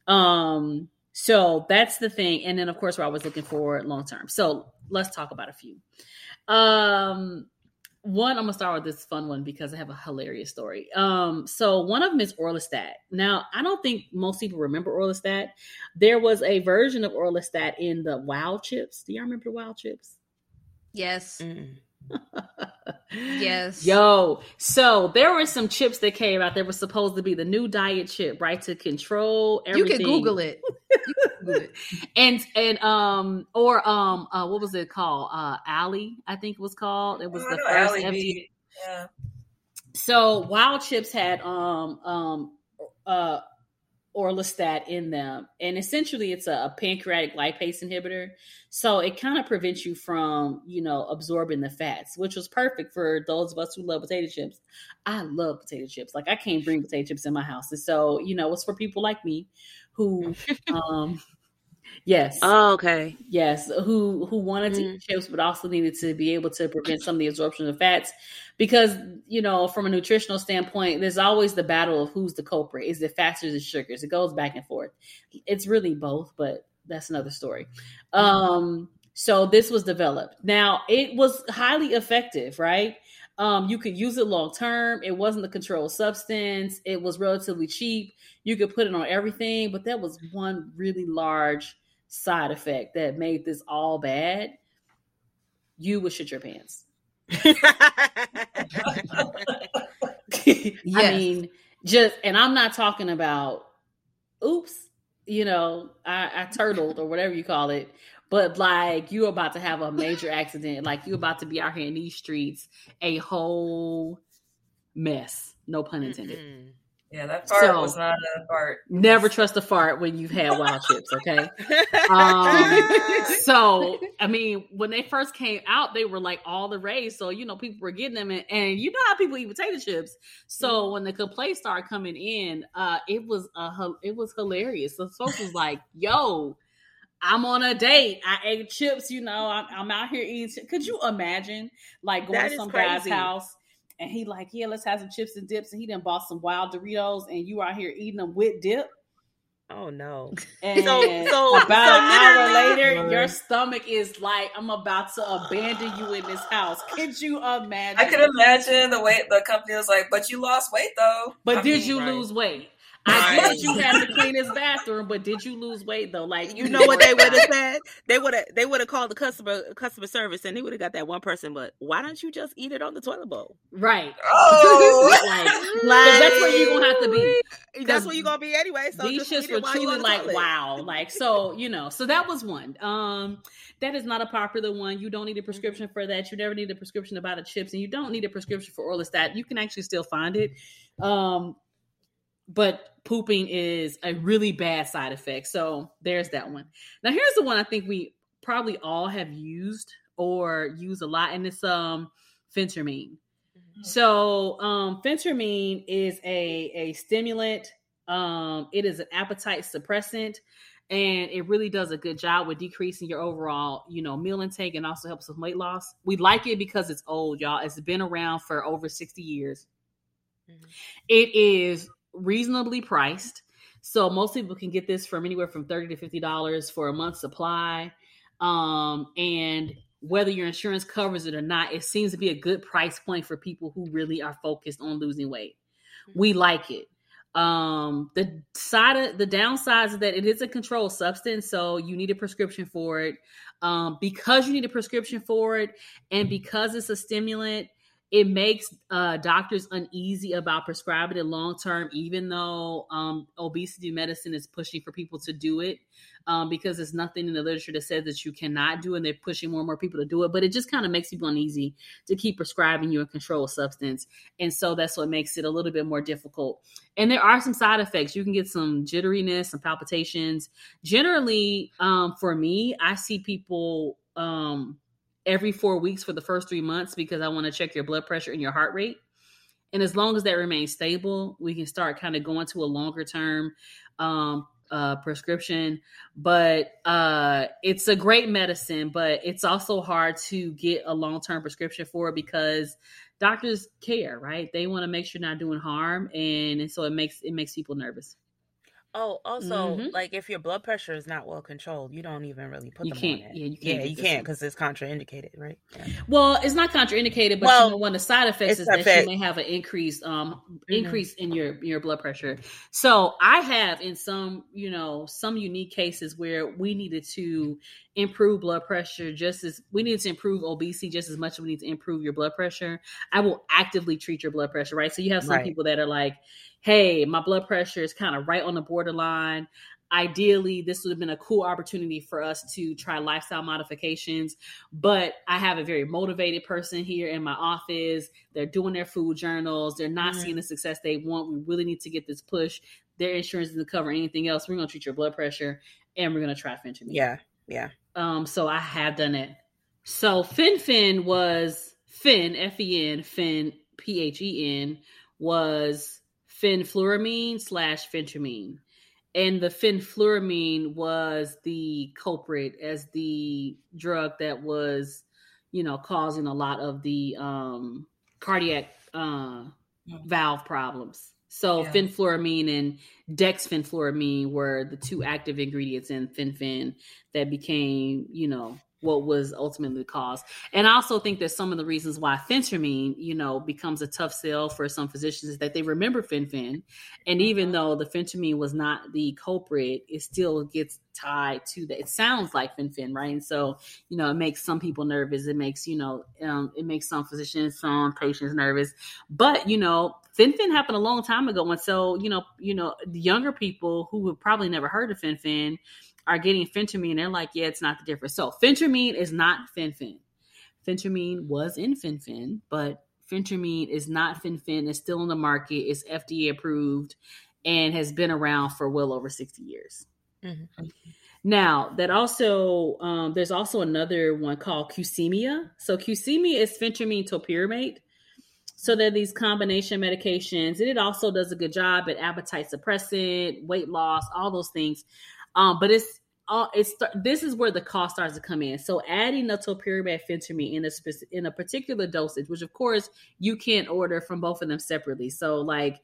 Speaker 2: Um, so that's the thing. And then, of course, we're always looking for long term. So let's talk about a few. Um, one, I'm gonna start with this fun one because I have a hilarious story. Um, so one of them is Orlistat. Now, I don't think most people remember Orlistat. There was a version of Orlistat in the Wow chips. Do y'all remember Wow chips?
Speaker 4: Yes. Mm. yes.
Speaker 2: Yo, so there were some chips that came out that were supposed to be the new diet chip, right? To control everything.
Speaker 4: You can Google it.
Speaker 2: Google it. and and um or um uh what was it called? Uh Alli, I think it was called. It was oh, the first FT. Yeah. So Wild Chips had um um uh orlistat in them. And essentially, it's a, a, pancreatic lipase inhibitor. So it kind of prevents you from, you know, absorbing the fats, which was perfect for those of us who love potato chips. I love potato chips. Like I can't bring potato chips in my house. And so, you know, it's for people like me who um Yes.
Speaker 1: Oh, okay.
Speaker 2: Yes, who who wanted mm-hmm. to eat chips but also needed to be able to prevent some of the absorption of fats because you know from a nutritional standpoint there's always the battle of who's the culprit. Is it fats or the sugars? It goes back and forth. It's really both but that's another story. Um so this was developed. Now it was highly effective right um, you could use it long term. It wasn't a controlled substance. It was relatively cheap. You could put it on everything, but that was one really large side effect that made this all bad. You would shit your pants. yes. I mean, just and I'm not talking about oops, you know, I, I turtled or whatever you call it, but like you're about to have a major accident, like you're about to be out here in these streets, a whole mess. No pun intended.
Speaker 3: Mm-hmm. Yeah, that fart so, was not a fart.
Speaker 2: Never trust a fart when you've had wild chips, okay? Um, so, I mean, when they first came out, they were like all the rage. So, you know, people were getting them, and, and you know how people eat potato chips. So, mm-hmm. when the complaints started coming in, uh, it was a it was hilarious. The folks was like, "Yo, I'm on a date. I ate chips. You know, I'm, I'm out here eating. Could you imagine, like, going that to some guy's house?" and he like, yeah, let's have some chips and dips. And he then bought some wild Doritos, and you out here eating them with dip.
Speaker 1: Oh no!
Speaker 2: And so, so about so an hour later, your stomach is like, I'm about to abandon you in this house. Could you imagine?
Speaker 3: I could imagine the way the company was like, but you lost weight though.
Speaker 2: But I did mean, you right. lose weight? I guess you have to clean his bathroom, but did you lose weight though? Like
Speaker 1: you know what they would have said? They would have they would have called the customer customer service and they would have got that one person. But why don't you just eat it on the toilet bowl?
Speaker 2: Right.
Speaker 3: Oh,
Speaker 2: like, like that's where you're gonna have to
Speaker 1: be. That's where you're gonna be anyway. So
Speaker 2: these shits were truly like wow. Like so, you know. So that was one. Um, that is not a popular one. You don't need a prescription for that. You never need a prescription about the chips, and you don't need a prescription for Orlistat. You can actually still find it. Um, but pooping is a really bad side effect. So there's that one. Now here's the one I think we probably all have used or use a lot, and it's um phentermine. Mm-hmm. So um phentermine is a a stimulant. Um, it is an appetite suppressant and it really does a good job with decreasing your overall, you know, meal intake and also helps with weight loss. We like it because it's old, y'all. It's been around for over 60 years. Mm-hmm. It is reasonably priced. So most people can get this from anywhere from 30 to 50 dollars for a month's supply. Um, and whether your insurance covers it or not, it seems to be a good price point for people who really are focused on losing weight. Mm-hmm. We like it. Um, the side of the downsides is that it is a controlled substance, so you need a prescription for it. Um, because you need a prescription for it, and because it's a stimulant, it makes uh, doctors uneasy about prescribing it long term, even though um, obesity medicine is pushing for people to do it um, because there's nothing in the literature that says that you cannot do and they're pushing more and more people to do it. But it just kind of makes people uneasy to keep prescribing you a controlled substance. And so that's what makes it a little bit more difficult. And there are some side effects. You can get some jitteriness, some palpitations. Generally, um, for me, I see people. Um, every four weeks for the first three months because I want to check your blood pressure and your heart rate. And as long as that remains stable, we can start kind of going to a longer term um, uh, prescription. But uh, it's a great medicine, but it's also hard to get a long term prescription for because doctors care, right? They want to make sure you're not doing harm, and, and so it makes it makes people nervous.
Speaker 1: Oh, also, mm-hmm. like if your blood pressure is not well controlled, you don't even really put
Speaker 2: you
Speaker 1: them
Speaker 2: can't,
Speaker 1: on
Speaker 2: it. Yeah, you
Speaker 1: can't. Yeah, you can't because it's contraindicated, right? Yeah.
Speaker 2: Well, it's not contraindicated, but well, you know, one of the side effects is that you may have an increase, um, mm-hmm. increase in your your blood pressure. So I have in some, you know, some unique cases where we needed to improve blood pressure just as we need to improve obesity just as much as we need to improve your blood pressure. I will actively treat your blood pressure, right? So you have some right. people that are like hey, my blood pressure is kind of right on the borderline. Ideally, this would have been a cool opportunity for us to try lifestyle modifications. But I have a very motivated person here in my office. They're doing their food journals, they're not mm-hmm. seeing the success they want. We really need to get this push. Their insurance doesn't cover anything else. We're going to treat your blood pressure and we're going to try phentermine.
Speaker 1: Yeah, yeah.
Speaker 2: Um, so I have done it. So fen-phen was Fin, F E N, Fin, P H E N, was fenfluramine slash phentermine. And the fenfluramine was the culprit as the drug that was, you know, causing a lot of the um, cardiac uh, valve problems. So yeah. fenfluramine and dexfenfluramine were the two active ingredients in fen-phen that became, you know, what was ultimately the cause. And I also think that some of the reasons why phentermine, you know, becomes a tough sell for some physicians is that they remember fen-phen. And even though the phentermine was not the culprit, it still gets tied to that. It sounds like fen-phen, right? And so, you know, it makes some people nervous. It makes, you know, um, it makes some physicians, some patients nervous. But, you know, fen-phen happened a long time ago. And so, you know, you know, the younger people who have probably never heard of fen-phen are getting phentermine. They're like, yeah, it's not the difference. So phentermine is not fen-phen. Phentermine was in fen-phen, but phentermine is not fen-phen. It's still on the market. It's FDA approved and has been around for well over 60 years. Mm-hmm. Now, that also, um, there's also another one called Qsymia. So Qsymia is phentermine topiramate. So they're these combination medications, and it also does a good job at appetite suppressant, weight loss, all those things. Um, but it's all it's this is where the cost starts to come in. So adding topiramate phentermine in a specific, in a particular dosage, which of course you can't order from both of them separately. So like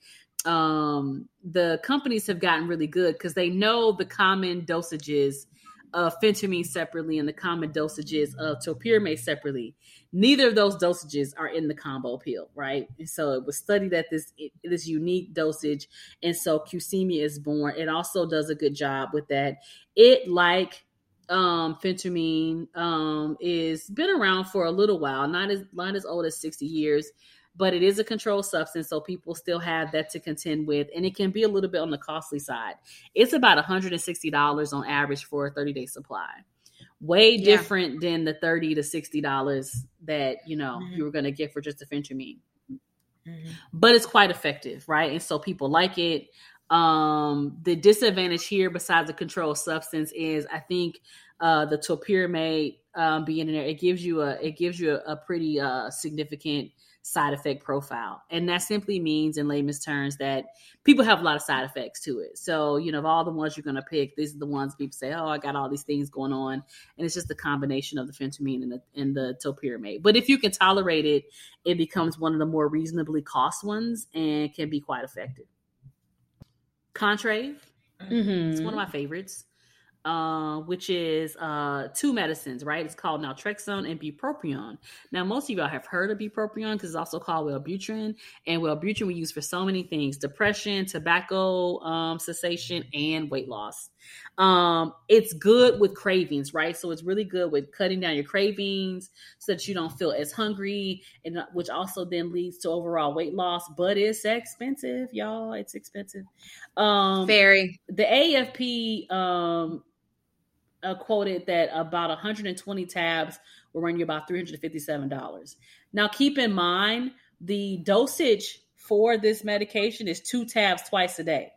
Speaker 2: um the companies have gotten really good because they know the common dosages of phentermine separately and the common dosages of topiramate separately. Neither of those dosages are in the combo pill, right? And so it was studied at this this unique dosage, and so Qsymia is born. It also does a good job with that. It like um phentermine um is been around for a little while, not as not as old as 60 years but it is a controlled substance, so people still have that to contend with, and it can be a little bit on the costly side. It's about $160 on average for a 30 day supply. Way yeah. different than the 30 to $60 that you know mm-hmm. you were going to get for just a phentermine. Mm-hmm. But it's quite effective, right? And so people like it. Um, the disadvantage here, besides the controlled substance, is I think uh, the topiramate um, being in there, it gives you a it gives you a, a pretty uh, significant side effect profile. And that simply means, in layman's terms, that people have a lot of side effects to it. So, you know, of all the ones you're going to pick, these are the ones people say, oh, I got all these things going on. And it's just a combination of the phentermine and the, and the topiramate. But if you can tolerate it, it becomes one of the more reasonably cost ones and can be quite effective. Contrave. Mm-hmm. It's one of my favorites uh, which is uh, two medicines, right? It's called naltrexone and bupropion. Now, most of y'all have heard of bupropion because it's also called Wellbutrin, and Wellbutrin we use for so many things: depression, tobacco um, cessation, and weight loss. Um, it's good with cravings, right? So it's really good with cutting down your cravings so that you don't feel as hungry, and uh, which also then leads to overall weight loss. But it's expensive, y'all. It's expensive.
Speaker 4: Um, Very.
Speaker 2: The AFP um uh, quoted that about 120 tabs will run you about $357. Now, keep in mind the dosage for this medication is two tabs twice a day.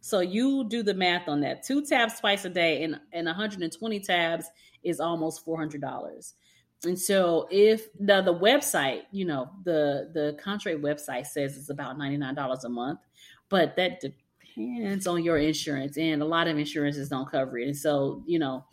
Speaker 2: So you do the math on that. Two tabs twice a day and, and 120 tabs is almost $400. And so if the the website, you know, the the Contrave website says it's about $99 a month, but that depends on your insurance, and a lot of insurances don't cover it. And so, you know,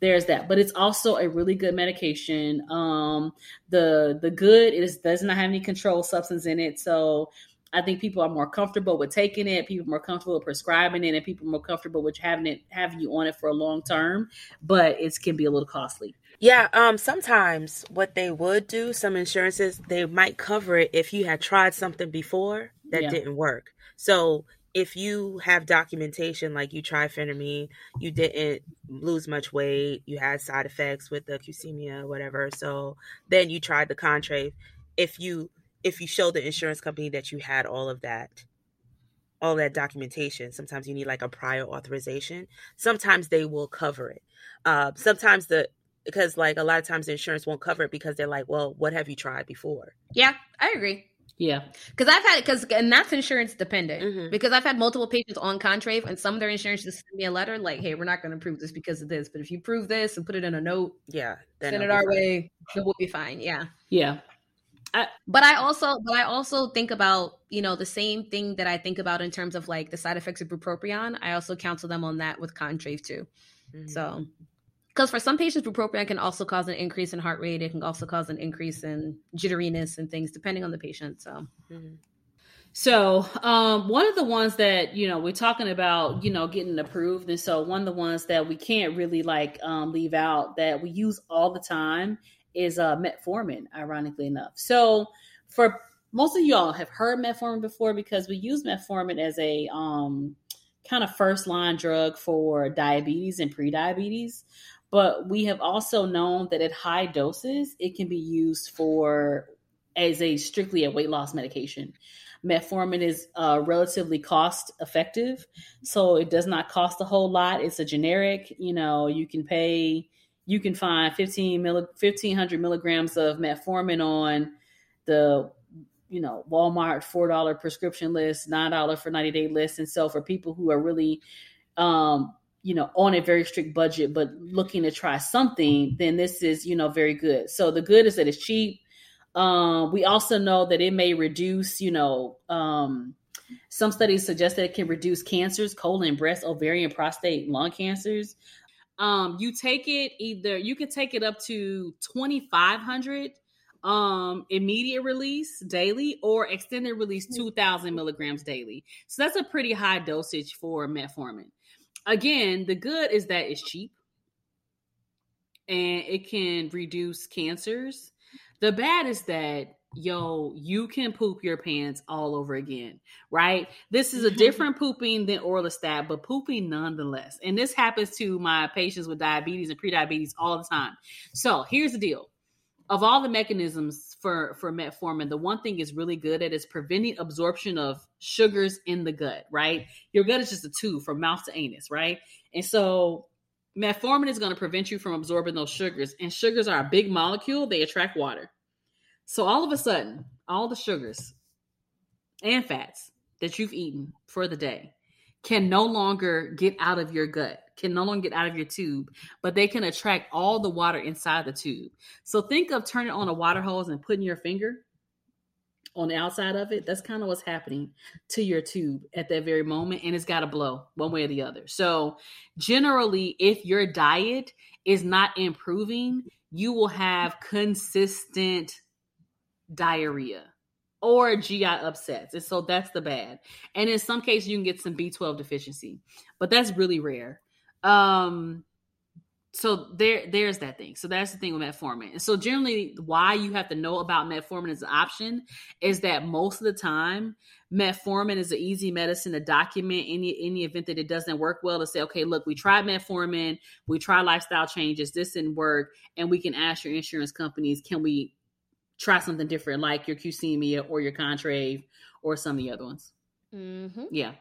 Speaker 2: there's that. But it's also a really good medication. Um, the the good it is, does not have any controlled substance in it, so I think people are more comfortable with taking it. People are more comfortable with prescribing it, and people are more comfortable with having it having you on it for a long term. But it can be a little costly.
Speaker 1: Yeah, um, sometimes what they would do, some insurances, they might cover it if you had tried something before that yeah. didn't work. So if you have documentation like you tried phentermine, you didn't lose much weight, you had side effects with the Qsymia, whatever. So then you tried the Contrave. If you if you show the insurance company that you had all of that, all that documentation, sometimes you need like a prior authorization. Sometimes they will cover it. Uh, sometimes the because like a lot of times the insurance won't cover it because they're like, well, what have you tried before?
Speaker 4: Yeah, I agree.
Speaker 2: Yeah,
Speaker 4: because I've had because and that's insurance dependent. Mm-hmm. Because I've had multiple patients on Contrave, and some of their insurance just send me a letter like, "Hey, we're not going to prove this because of this, but if you prove this and put it in a note,
Speaker 1: yeah,
Speaker 4: send it our fine. way, it will be fine." Yeah,
Speaker 2: yeah.
Speaker 4: I, but I also, but I also think about you know the same thing that I think about in terms of like the side effects of bupropion. I also counsel them on that with Contrave too. Mm-hmm. So because for some patients, bupropion can also cause an increase in heart rate. It can also cause an increase in jitteriness and things, depending on the patient. So, mm-hmm.
Speaker 2: so um, one of the ones that you know we're talking about, you know, getting approved, and so one of the ones that we can't really like um, leave out that we use all the time is uh, metformin. Ironically enough, so for most of y'all have heard metformin before because we use metformin as a um, kind of first line drug for diabetes and pre-diabetes but we have also known that at high doses, it can be used for as a strictly a weight loss medication. Metformin is uh, relatively cost effective, so it does not cost a whole lot. It's a generic, you know, you can pay, you can find 15 milli, 1500 milligrams of metformin on the, you know, Walmart $4 prescription list, $9 for 90 day list. And so for people who are really um, you know, on a very strict budget, but looking to try something, then this is, you know, very good. So the good is that it's cheap. Um, we also know that it may reduce, you know, um, some studies suggest that it can reduce cancers, colon, breast, ovarian, prostate, lung cancers. Um, you take it either you can take it up to 2500 um immediate release daily or extended release 2000 milligrams daily so that's a pretty high dosage for metformin again, the good is that it's cheap and it can reduce cancers. The bad is that yo, you can poop your pants all over again, right? This is a different pooping than orlistat, but pooping nonetheless. And this happens to my patients with diabetes and prediabetes all the time. So here's the deal of all the mechanisms for for metformin, the one thing is really good at is preventing absorption of sugars in the gut. Right, your gut is just a tube from mouth to anus, right? And so metformin is going to prevent you from absorbing those sugars. And sugars are a big molecule; they attract water. So all of a sudden, all the sugars and fats that you've eaten for the day can no longer get out of your gut, can no longer get out of your tube, but they can attract all the water inside the tube. So think of turning on a water hose and putting your finger on the outside of it. That's kind of what's happening to your tube at that very moment. And it's got to blow one way or the other. So generally, if your diet is not improving, you will have consistent diarrhea or GI upsets. And so that's the bad. And in some cases, you can get some B12 deficiency, but that's really rare. Um, so there, there's that thing. So that's the thing with metformin. And so generally, why you have to know about metformin as an option is that most of the time, metformin is an easy medicine to document any any event that it doesn't work well to say, okay, look, we tried metformin, we tried lifestyle changes, this didn't work, and we can ask your insurance companies, can we try something different like your Qsymia or your Contrave or some of the other ones. Mm-hmm. Yeah.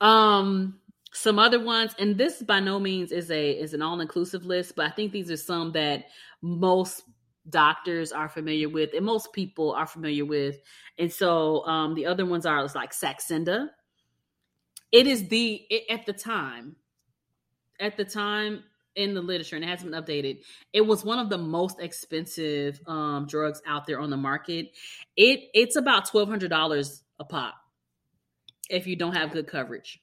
Speaker 2: Um, some other ones, and this by no means is a is an all inclusive list, but I think these are some that most doctors are familiar with and most people are familiar with. And so um, the other ones are like Saxenda. It is the it, at the time, at the time in the literature and it hasn't been updated. It was one of the most expensive um, drugs out there on the market. It it's about twelve hundred dollars a pop if you don't have good coverage.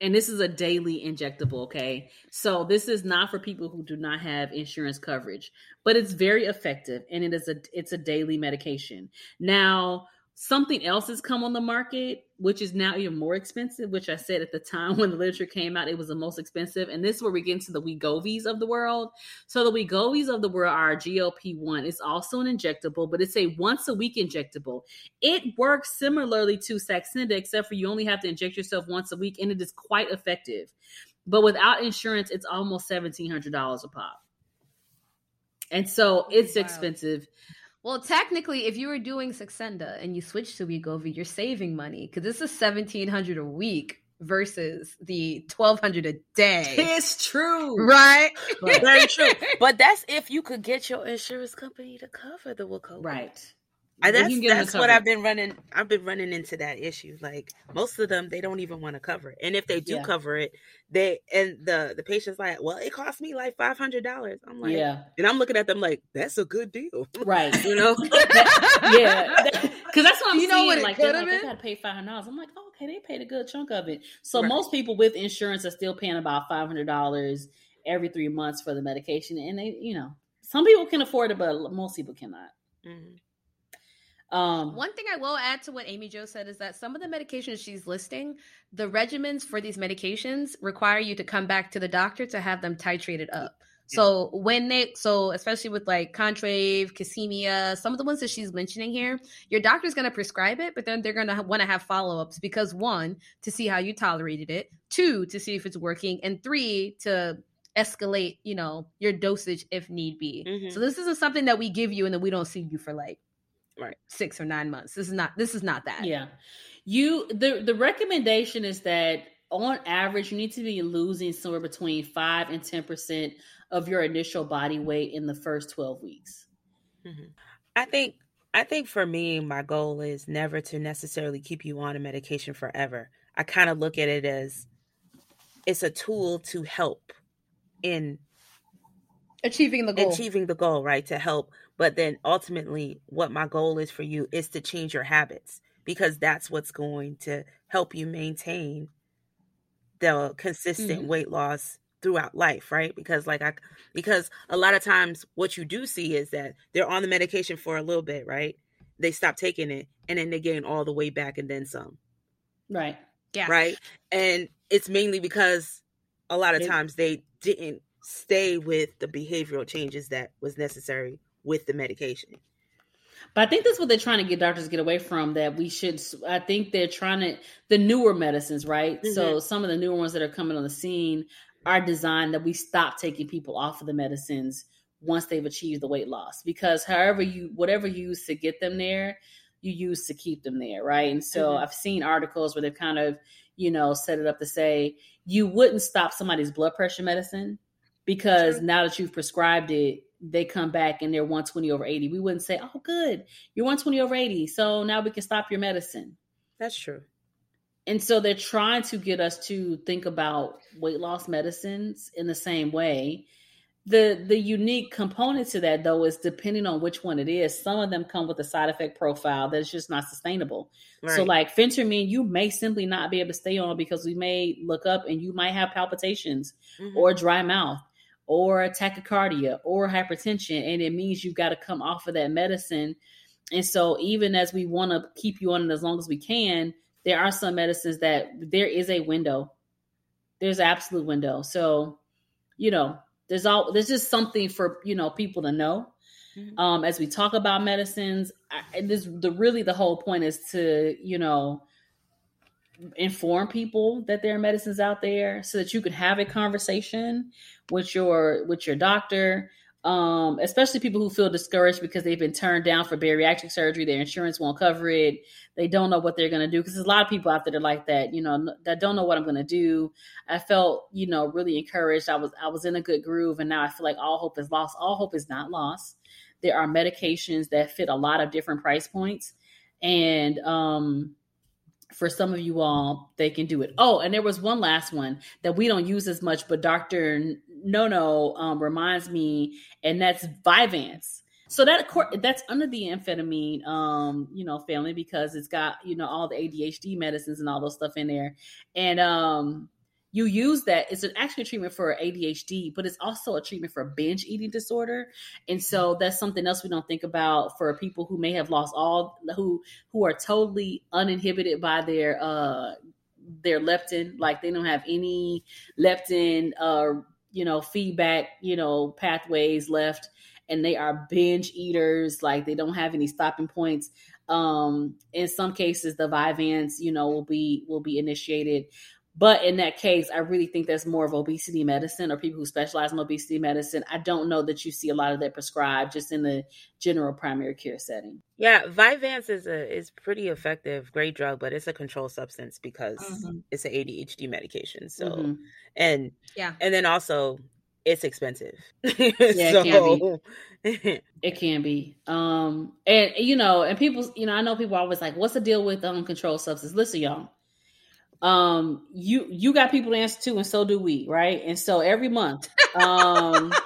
Speaker 2: And this is a daily injectable, okay? So this is not for people who do not have insurance coverage, but it's very effective and it is a it's a daily medication. Now, Something else has come on the market, which is now even more expensive, which I said at the time when the literature came out, it was the most expensive. And this is where we get into the Wegovy's of the world. So the Wegovy's of the world are GLP-1. It's also an injectable, but it's a once a week injectable. It works similarly to Saxenda, except for you only have to inject yourself once a week, and it is quite effective. But without insurance, it's almost $1,700 a pop. And so it's wow. expensive.
Speaker 4: Well, technically, if you were doing Saxenda and you switch to Wegovy, you're saving money because this is seventeen hundred a week versus the twelve hundred a day.
Speaker 2: It's true,
Speaker 4: right?
Speaker 1: Very true. But that's if you could get your insurance company to cover the Wegovy,
Speaker 2: right?
Speaker 1: I, that's that's what I've been running. I've been running into that issue. Like most of them, they don't even want to cover it, and if they do yeah. cover it, they and the the patient's like, "Well, it cost me like five hundred dollars." I'm like, "Yeah," and I'm looking at them like, "That's a good deal,
Speaker 2: right?"
Speaker 1: you know?
Speaker 2: yeah, because that's what I'm you know what like, like they got to pay five hundred dollars. I'm like, oh, okay, they paid a good chunk of it. So right. most people with insurance are still paying about five hundred dollars every three months for the medication, and they, you know, some people can afford it, but most people cannot. Mm-hmm.
Speaker 4: Um, One thing I will add to what Amy Jo said is that some of the medications she's listing, the regimens for these medications require you to come back to the doctor to have them titrated up. So when they, so especially with like Contrave, Qsymia, some of the ones that she's mentioning here, your doctor's going to prescribe it, but then they're going to want to have follow ups because one, to see how you tolerated it, two, to see if it's working, and three, to escalate, you know, your dosage if need be. Mm-hmm. So this isn't something that we give you and then we don't see you for like
Speaker 1: right.
Speaker 4: Six or nine months. This is not this is not that.
Speaker 2: Yeah. You the the recommendation is that on average you need to be losing somewhere between 5 and 10 percent of your initial body weight in the first 12 weeks.
Speaker 1: Mm-hmm. i think i think for me my goal is never to necessarily keep you on a medication forever. I kind of look at it as it's a tool to help in
Speaker 4: achieving the goal.
Speaker 1: achieving the goal right? To help but then ultimately, what my goal is for you is to change your habits because that's what's going to help you maintain the consistent mm-hmm. weight loss throughout life, right? Because like I because a lot of times what you do see is that they're on the medication for a little bit, right? They stop taking it and then they gain all the way back and then some.
Speaker 2: Right.
Speaker 4: Yeah.
Speaker 1: Right? And it's mainly because a lot of times they didn't stay with the behavioral changes that was necessary with the medication.
Speaker 2: But I think that's what they're trying to get doctors to get away from. That we should. I think they're trying to the newer medicines, right? Mm-hmm. So some of the newer ones that are coming on the scene are designed that we stop taking people off of the medicines once they've achieved the weight loss. Because however you, whatever you use to get them there, you use to keep them there, right? And so mm-hmm. I've seen articles where they've kind of, you know, set it up to say you wouldn't stop somebody's blood pressure medicine because True. now that you've prescribed it, they come back and they're 120 over 80. We wouldn't say, oh, good, you're 120 over 80. So now we can stop your medicine.
Speaker 1: That's true.
Speaker 2: and so they're trying to get us to think about weight loss medicines in the same way the the unique component to that though is depending on which one it is some of them come with a side effect profile that's just not sustainable right. so like phentermine you may simply not be able to stay on because we may look up and you might have palpitations mm-hmm. or dry mouth or tachycardia or hypertension and it means you've got to come off of that medicine and so even as we want to keep you on it as long as we can there are some medicines that there is a window there's an absolute window so you know there's all there's just something for you know people to know mm-hmm. um, as we talk about medicines. I, this the really the whole point is to you know inform people that there are medicines out there so that you can have a conversation with your with your doctor um, especially people who feel discouraged because they've been turned down for bariatric surgery. Their insurance won't cover it. They don't know what they're going to do because there's a lot of people out there that like that, you know, that don't know what I'm going to do. I felt, you know, really encouraged. I was I was in a good groove, and now I feel like all hope is lost. All hope is not lost. There are medications that fit a lot of different price points, and um, for some of you all, they can do it. Oh, and there was one last one that we don't use as much, but Dr. Nono um, reminds me, and that's Vyvanse. So that that's under the amphetamine, um, you know, family because it's got you know all the ADHD medicines and all those stuff in there, and um, you use that. It's an actually a treatment for ADHD, but it's also a treatment for binge eating disorder. And so that's something else we don't think about for people who may have lost all who who are totally uninhibited by their uh their leptin, like they don't have any leptin uh you know, feedback, you know, pathways left and they are binge eaters, like they don't have any stopping points. Um, in some cases, the Vyvanse, you know, will be will be initiated. But in that case, I really think that's more of obesity medicine or people who specialize in obesity medicine. I don't know that you see a lot of that prescribed just in the general primary care setting.
Speaker 1: Yeah, Vyvanse is a is pretty effective, great drug, but it's a controlled substance because mm-hmm. it's an ADHD medication. So, mm-hmm. and yeah, and then also it's expensive. yeah,
Speaker 2: so. it can be. it can be. Um, and you know, and people, you know, I know people are always like, "What's the deal with the uncontrolled substance?" Listen, y'all um you you got people to answer to and so do we right? And so every month um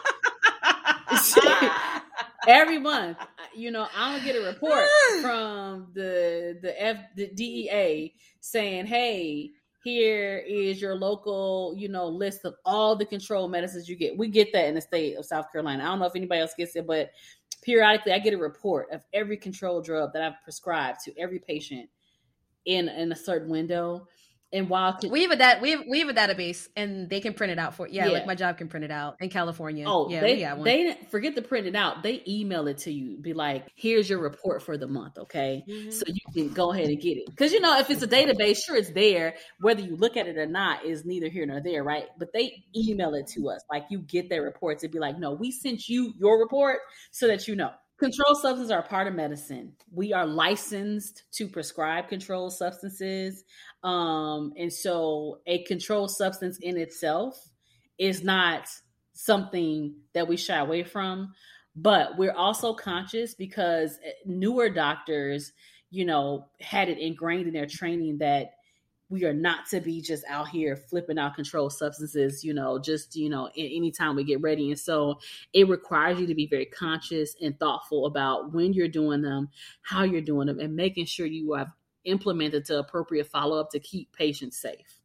Speaker 2: every month you know i'm gonna get a report from the the f the dea saying hey here is your local you know list of all the control medicines you get. We get that in the state of south carolina. I don't know if anybody else gets it but periodically i get a report of every control drug that i've prescribed to every patient in in a certain window and while
Speaker 4: we have a that we have we have a database and they can print it out for yeah, yeah. like my job can print it out in California.
Speaker 2: Oh,
Speaker 4: yeah,
Speaker 2: they they forget to print it out. They email it to you. Be like, here's your report for the month, okay? Mm-hmm. So you can go ahead and get it. Because you know, if it's a database, sure it's there. Whether you look at it or not is neither here nor there, right? But they email it to us. Like you get their reports and be like, no, we sent you your report so that you know. Controlled substances are part of medicine. We are licensed to prescribe controlled substances. Um, and so a controlled substance in itself is not something that we shy away from. But we're also conscious because newer doctors, you know, had it ingrained in their training that we are not to be just out here flipping out controlled substances, you know, just, you know, anytime we get ready. And so it requires you to be very conscious and thoughtful about when you're doing them, how you're doing them, and making sure you have implemented to appropriate follow up to keep patients safe.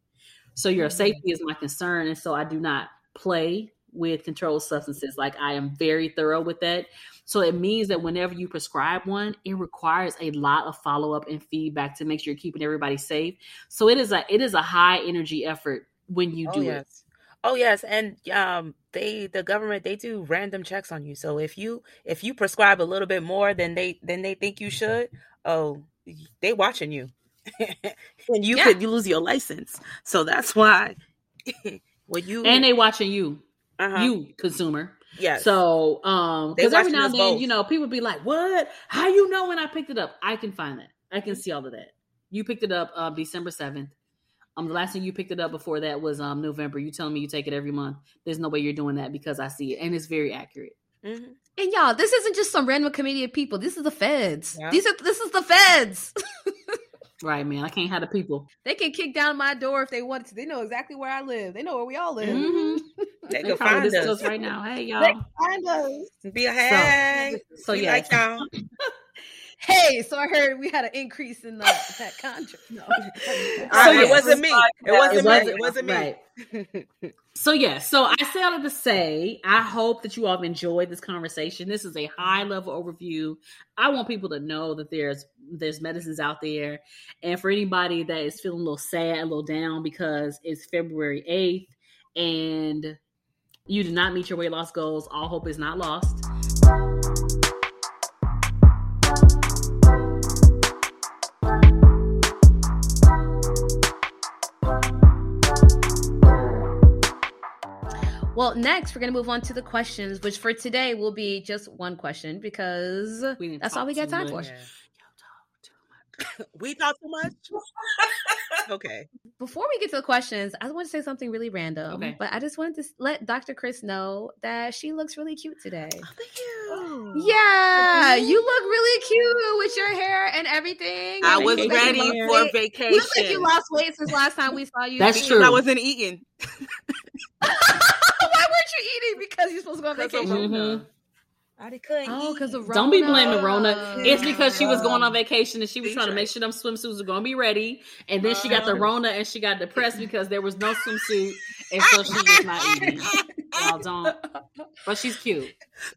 Speaker 2: So your mm-hmm. safety is my concern. And so I do not play with controlled substances. Like I am very thorough with that. So it means that whenever you prescribe one, it requires a lot of follow up and feedback to make sure you're keeping everybody safe. So it is a it is a high energy effort when you oh, do
Speaker 1: yes. it. Oh yes, and um, they the government they do random checks on you. So if you if you prescribe a little bit more than they than they think you should, oh, they watching you, and you yeah. could lose your license. So that's why
Speaker 2: when you and they watching you uh-huh. you consumer. Yeah. So, um, because every now and then, both. you know, people be like, "What? How you know when I picked it up?" I can find that. I can see all of that. You picked it up uh, December seventh. Um, the last thing you picked it up before that was um November. You telling me you take it every month? There's no way you're doing that because I see it, and it's very accurate.
Speaker 4: Mm-hmm. And y'all, this isn't just some random committee of people. This is the feds. Yeah. These are this is the feds.
Speaker 2: Right, man. I can't have the people.
Speaker 4: They can kick down my door if they wanted to. They know exactly where I live. They know where we all live. Mm-hmm.
Speaker 1: they, they can find us. us
Speaker 2: right now. Hey, y'all. They
Speaker 1: find us. Be a hey.
Speaker 2: So, so yeah. Like y'all.
Speaker 4: hey, so I heard we had an increase in the, that contract. No.
Speaker 1: so, it wasn't me. It wasn't me. It wasn't me.
Speaker 2: Right. so yeah, so I say all of to say, I hope that you all have enjoyed this conversation. This is a high level overview. I want people to know that there's there's medicines out there, and for anybody that is feeling a little sad, a little down because it's February eighth, and you did not meet your weight loss goals, all hope is not lost.
Speaker 4: Well, next we're gonna move on to the questions, which for today will be just one question because that's all we got time for.
Speaker 1: we talk too much. okay.
Speaker 4: Before we get to the questions, I want to say something really random. Okay. But I just wanted to let Dr. Chris know that she looks really cute today. Oh,
Speaker 1: thank you.
Speaker 4: Yeah, you look really cute with your hair and everything.
Speaker 1: I was ready for vacation. You look
Speaker 4: like you lost weight since last time we saw you.
Speaker 2: That's true.
Speaker 1: I wasn't eating.
Speaker 4: Why weren't you eating? Because you're supposed to go on vacation. Mm-hmm.
Speaker 1: I couldn't. Oh,
Speaker 4: because of
Speaker 2: Rona. Don't be blaming Rona. It's because she was going on vacation and she was trying to make sure them swimsuits were going to be ready. And then she got the. Rona and she got depressed because there was no swimsuit, and so she was not eating. Y'all don't. But she's cute.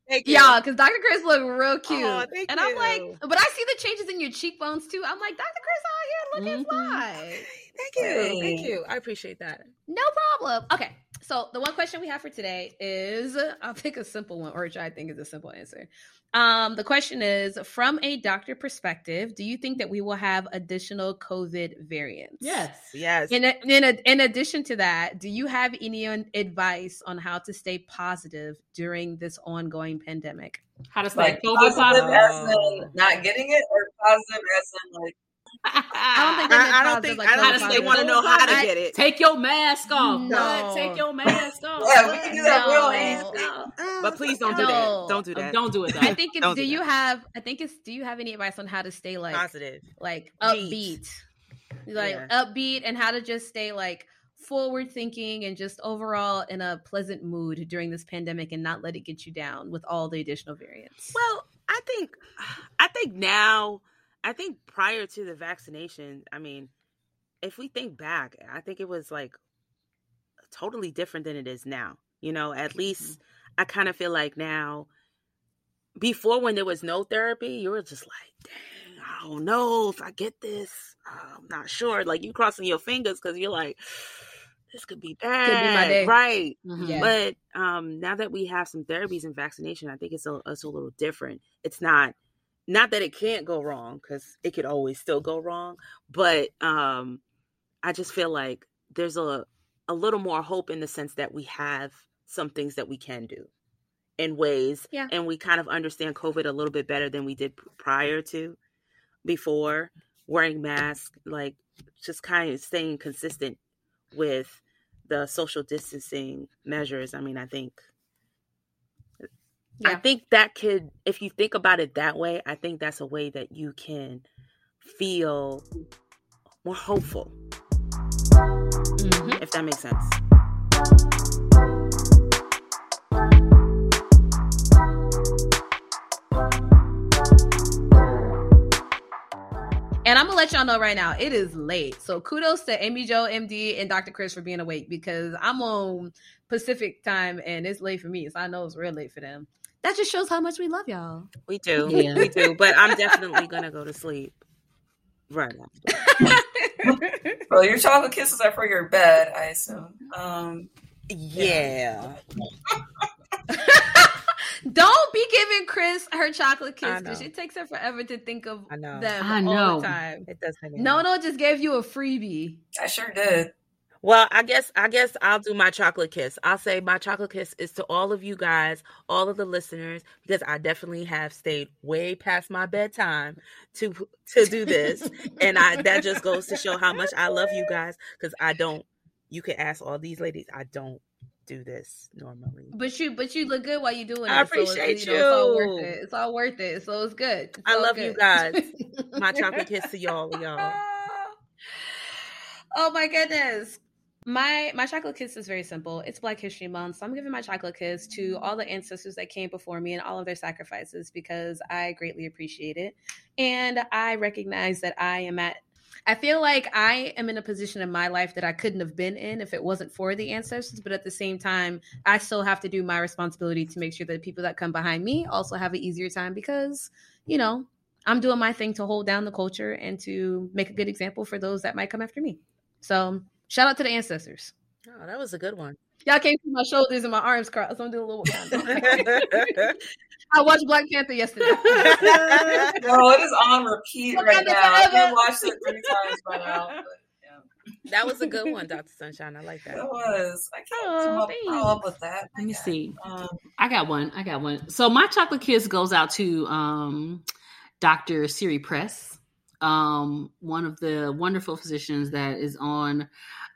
Speaker 4: Thank Y'all, because Dr. Chris look real cute. Oh, and I'm like, but I see the changes in your cheekbones too. I'm like, Dr. Chris out here looking mm-hmm. fly.
Speaker 1: Thank you. Thank you. I appreciate that.
Speaker 4: No problem. Okay. So the one question we have for today is I'll pick a simple one, or which I think is a simple answer. Um, the question is from a doctor perspective, do you think that we will have additional COVID variants?
Speaker 2: Yes.
Speaker 1: Yes.
Speaker 4: In, a, in, a, in addition to that, do you have any advice on how to stay positive during this ongoing pandemic?
Speaker 2: How to stay like COVID positive,
Speaker 3: positive as in not getting it, or positive as in like
Speaker 4: I don't think I, I don't think like,
Speaker 1: I don't they want to know how to get it.
Speaker 2: Take your mask off. No. Take your mask off.
Speaker 3: yeah, we can do that no. real
Speaker 1: easy. But oh, please don't do that. Don't do that.
Speaker 2: Don't do it. Though.
Speaker 4: I think it's. do, you have? I think it's. Do you have any advice on how to stay like
Speaker 1: positive,
Speaker 4: like upbeat, like yeah. upbeat, and how to just stay like forward thinking and just overall in a pleasant mood during this pandemic and not let it get you down with all the additional variants?
Speaker 1: Well, I think I think now I think prior to the vaccination, I mean, if we think back, I think it was like totally different than it is now. You know, at least mm-hmm. I kind of feel like now, before when there was no therapy, you were just like, dang, I don't know if I get this. I'm not sure. Like you crossing your fingers because you're like, this could be bad. Could be my day. Right. Mm-hmm. Yeah. But um, now that we have some therapies and vaccination, I think it's a, it's a little different. It's not not that it can't go wrong because it could always still go wrong but um i just feel like there's a a little more hope in the sense that we have some things that we can do in ways
Speaker 4: yeah.
Speaker 1: and we kind of understand covid a little bit better than we did prior to before wearing masks like just kind of staying consistent with the social distancing measures i mean i think yeah. I think that could, if you think about it that way, I think that's a way that you can feel more hopeful. Mm-hmm. If that makes sense.
Speaker 4: And I'm gonna let y'all know right now, it is late. So kudos to Amy Jo, MD, and Dr. Chris for being awake because I'm on Pacific time and it's late for me. So I know it's real late for them that just shows how much we love y'all.
Speaker 1: We do. Yeah. We do. But I'm definitely gonna go to sleep right after.
Speaker 3: well, your chocolate kisses are for your bed, I assume. Um,
Speaker 1: yeah.
Speaker 4: Don't be giving Chris her chocolate kiss because it takes her forever to think of I know. them I know. all the time.
Speaker 1: It does.
Speaker 4: No, no, just gave you a freebie.
Speaker 3: I sure did.
Speaker 1: Well, I guess I guess I'll do my chocolate kiss. I'll say my chocolate kiss is to all of you guys, all of the listeners, because I definitely have stayed way past my bedtime to to do this, and I that just goes to show how much I love you guys. Because I don't. You can ask all these ladies. I don't do this normally.
Speaker 4: But you, but you look good while you're doing
Speaker 1: it. I appreciate
Speaker 4: so you. Know, it's all worth it. It's all worth it. So it's good. It's
Speaker 1: I love good. you guys. My chocolate kiss to y'all, y'all.
Speaker 4: Oh my goodness. My my chocolate kiss is very simple. It's Black History Month, so I'm giving my chocolate kiss to all the ancestors that came before me and all of their sacrifices because I greatly appreciate it. And I recognize that I am at I feel like I am in a position in my life that I couldn't have been in if it wasn't for the ancestors, but at the same time, I still have to do my responsibility to make sure that people that come behind me also have an easier time because, you know, I'm doing my thing to hold down the culture and to make a good example for those that might come after me. So, shout out to the ancestors.
Speaker 1: Oh, that was a good one.
Speaker 4: Y'all can't see my shoulders and my arms crossed. I'm doing a little. I watched Black Panther yesterday. oh,
Speaker 3: it is on repeat right now. I've watched it three times by now. But,
Speaker 1: yeah. That was a good one, Dr. Sunshine. I like that.
Speaker 3: It was. I can't oh, come up, follow up with that.
Speaker 2: Let me see. Um, I got one. I got one. So my chocolate kiss goes out to um, Dr. Siri Press, um, one of the wonderful physicians that is on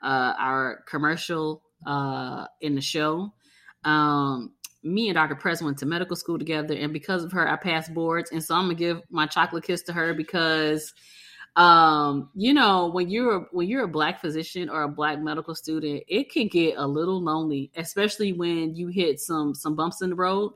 Speaker 2: uh, our commercial uh, in the show. Um, me and Dr. Press went to medical school together, and because of her, I passed boards. And so I'm gonna give my chocolate kiss to her because, um, you know, when you're when you're a black physician or a black medical student, it can get a little lonely, especially when you hit some some bumps in the road.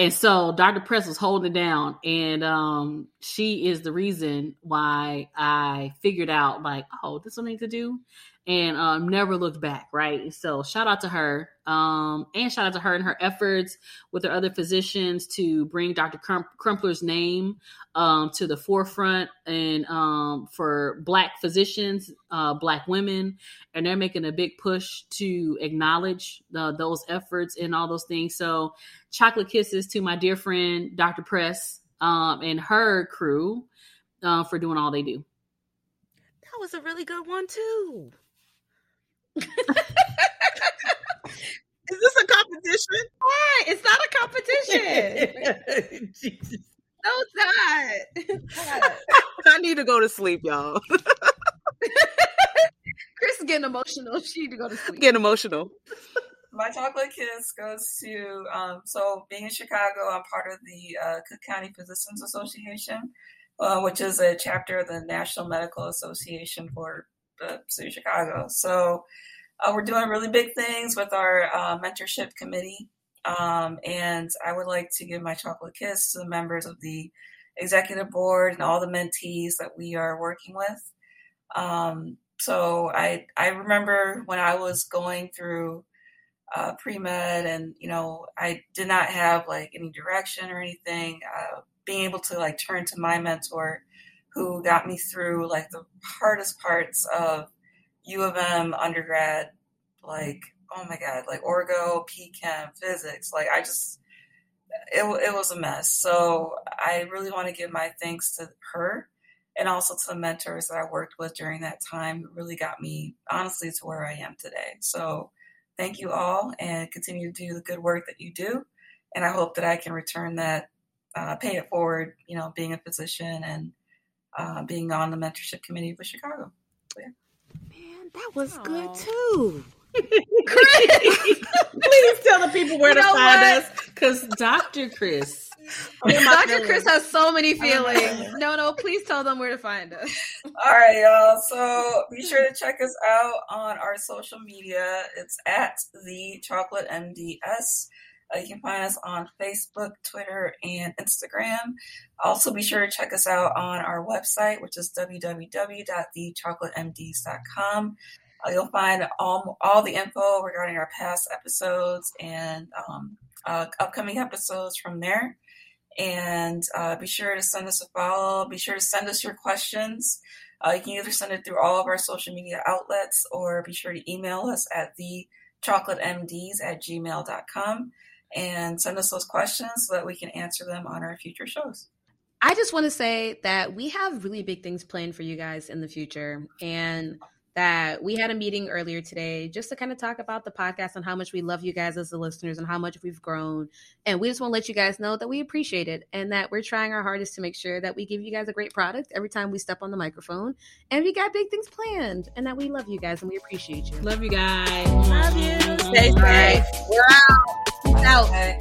Speaker 2: And so Dr. Press was holding it down, and um, she is the reason why I figured out like, oh, this is what need to do and um, never looked back, right? So shout out to her. Um, and shout out to her and her efforts with her other physicians to bring Dr. Crumpler's name um, to the forefront and um, for Black physicians, uh, Black women. And they're making a big push to acknowledge the, those efforts and all those things. So, chocolate kisses to my dear friend, Dr. Press, um, and her crew uh, for doing all they do.
Speaker 1: That was a really good one, too. Is this a competition?
Speaker 4: Why? It's not a competition. Jesus. No, it's not.
Speaker 1: I need to go to sleep, y'all.
Speaker 4: Chris is getting emotional. She need to go to sleep.
Speaker 1: Getting emotional.
Speaker 3: My chocolate kiss goes to um, so being in Chicago, I'm part of the uh, Cook County Physicians Association, uh, which is a chapter of the National Medical Association for the city of Chicago. So uh, we're doing really big things with our uh, mentorship committee. Um, and I would like to give my chocolate kiss to the members of the executive board and all the mentees that we are working with. Um, so I I remember when I was going through uh, pre med and you know I did not have like any direction or anything. Uh, being able to like turn to my mentor who got me through like the hardest parts of U of M undergrad, like oh my god, like orgo, PChem, physics. Like I just it it was a mess. So I really want to give my thanks to her and also to the mentors that I worked with during that time who really got me honestly to where I am today. So thank you all and continue to do the good work that you do. And I hope that I can return that, uh, pay it forward, you know, being a physician and uh, being on the mentorship committee for Chicago. So, yeah.
Speaker 1: Man, that was Aww. good too.
Speaker 2: Chris, please tell the people where you to find what? us because Dr. Chris.
Speaker 4: Dr. Chris has so many feelings. No, no, please tell them where to find us.
Speaker 3: All right, y'all. So be sure to check us out on our social media. It's at the Chocolate MDS. Uh, you can find us on Facebook, Twitter, and Instagram. Also, be sure to check us out on our website, which is www.thechocolatemds.com. Uh, you'll find all, all the info regarding our past episodes and um, uh, upcoming episodes from there. And uh, be sure to send us a follow. Be sure to send us your questions. Uh, you can either send it through all of our social media outlets or be sure to email us at the chocolatemds at gmail.com and send us those questions so that we can answer them on our future shows.
Speaker 4: I just want to say that we have really big things planned for you guys in the future. And that we had a meeting earlier today just to kind of talk about the podcast and how much we love you guys as the listeners and how much we've grown. And we just want to let you guys know that we appreciate it and that we're trying our hardest to make sure that we give you guys a great product every time we step on the microphone. And we got big things planned and that we love you guys and we appreciate you.
Speaker 2: Love you guys.
Speaker 1: Love you. Stay safe.
Speaker 4: We're out out. Okay.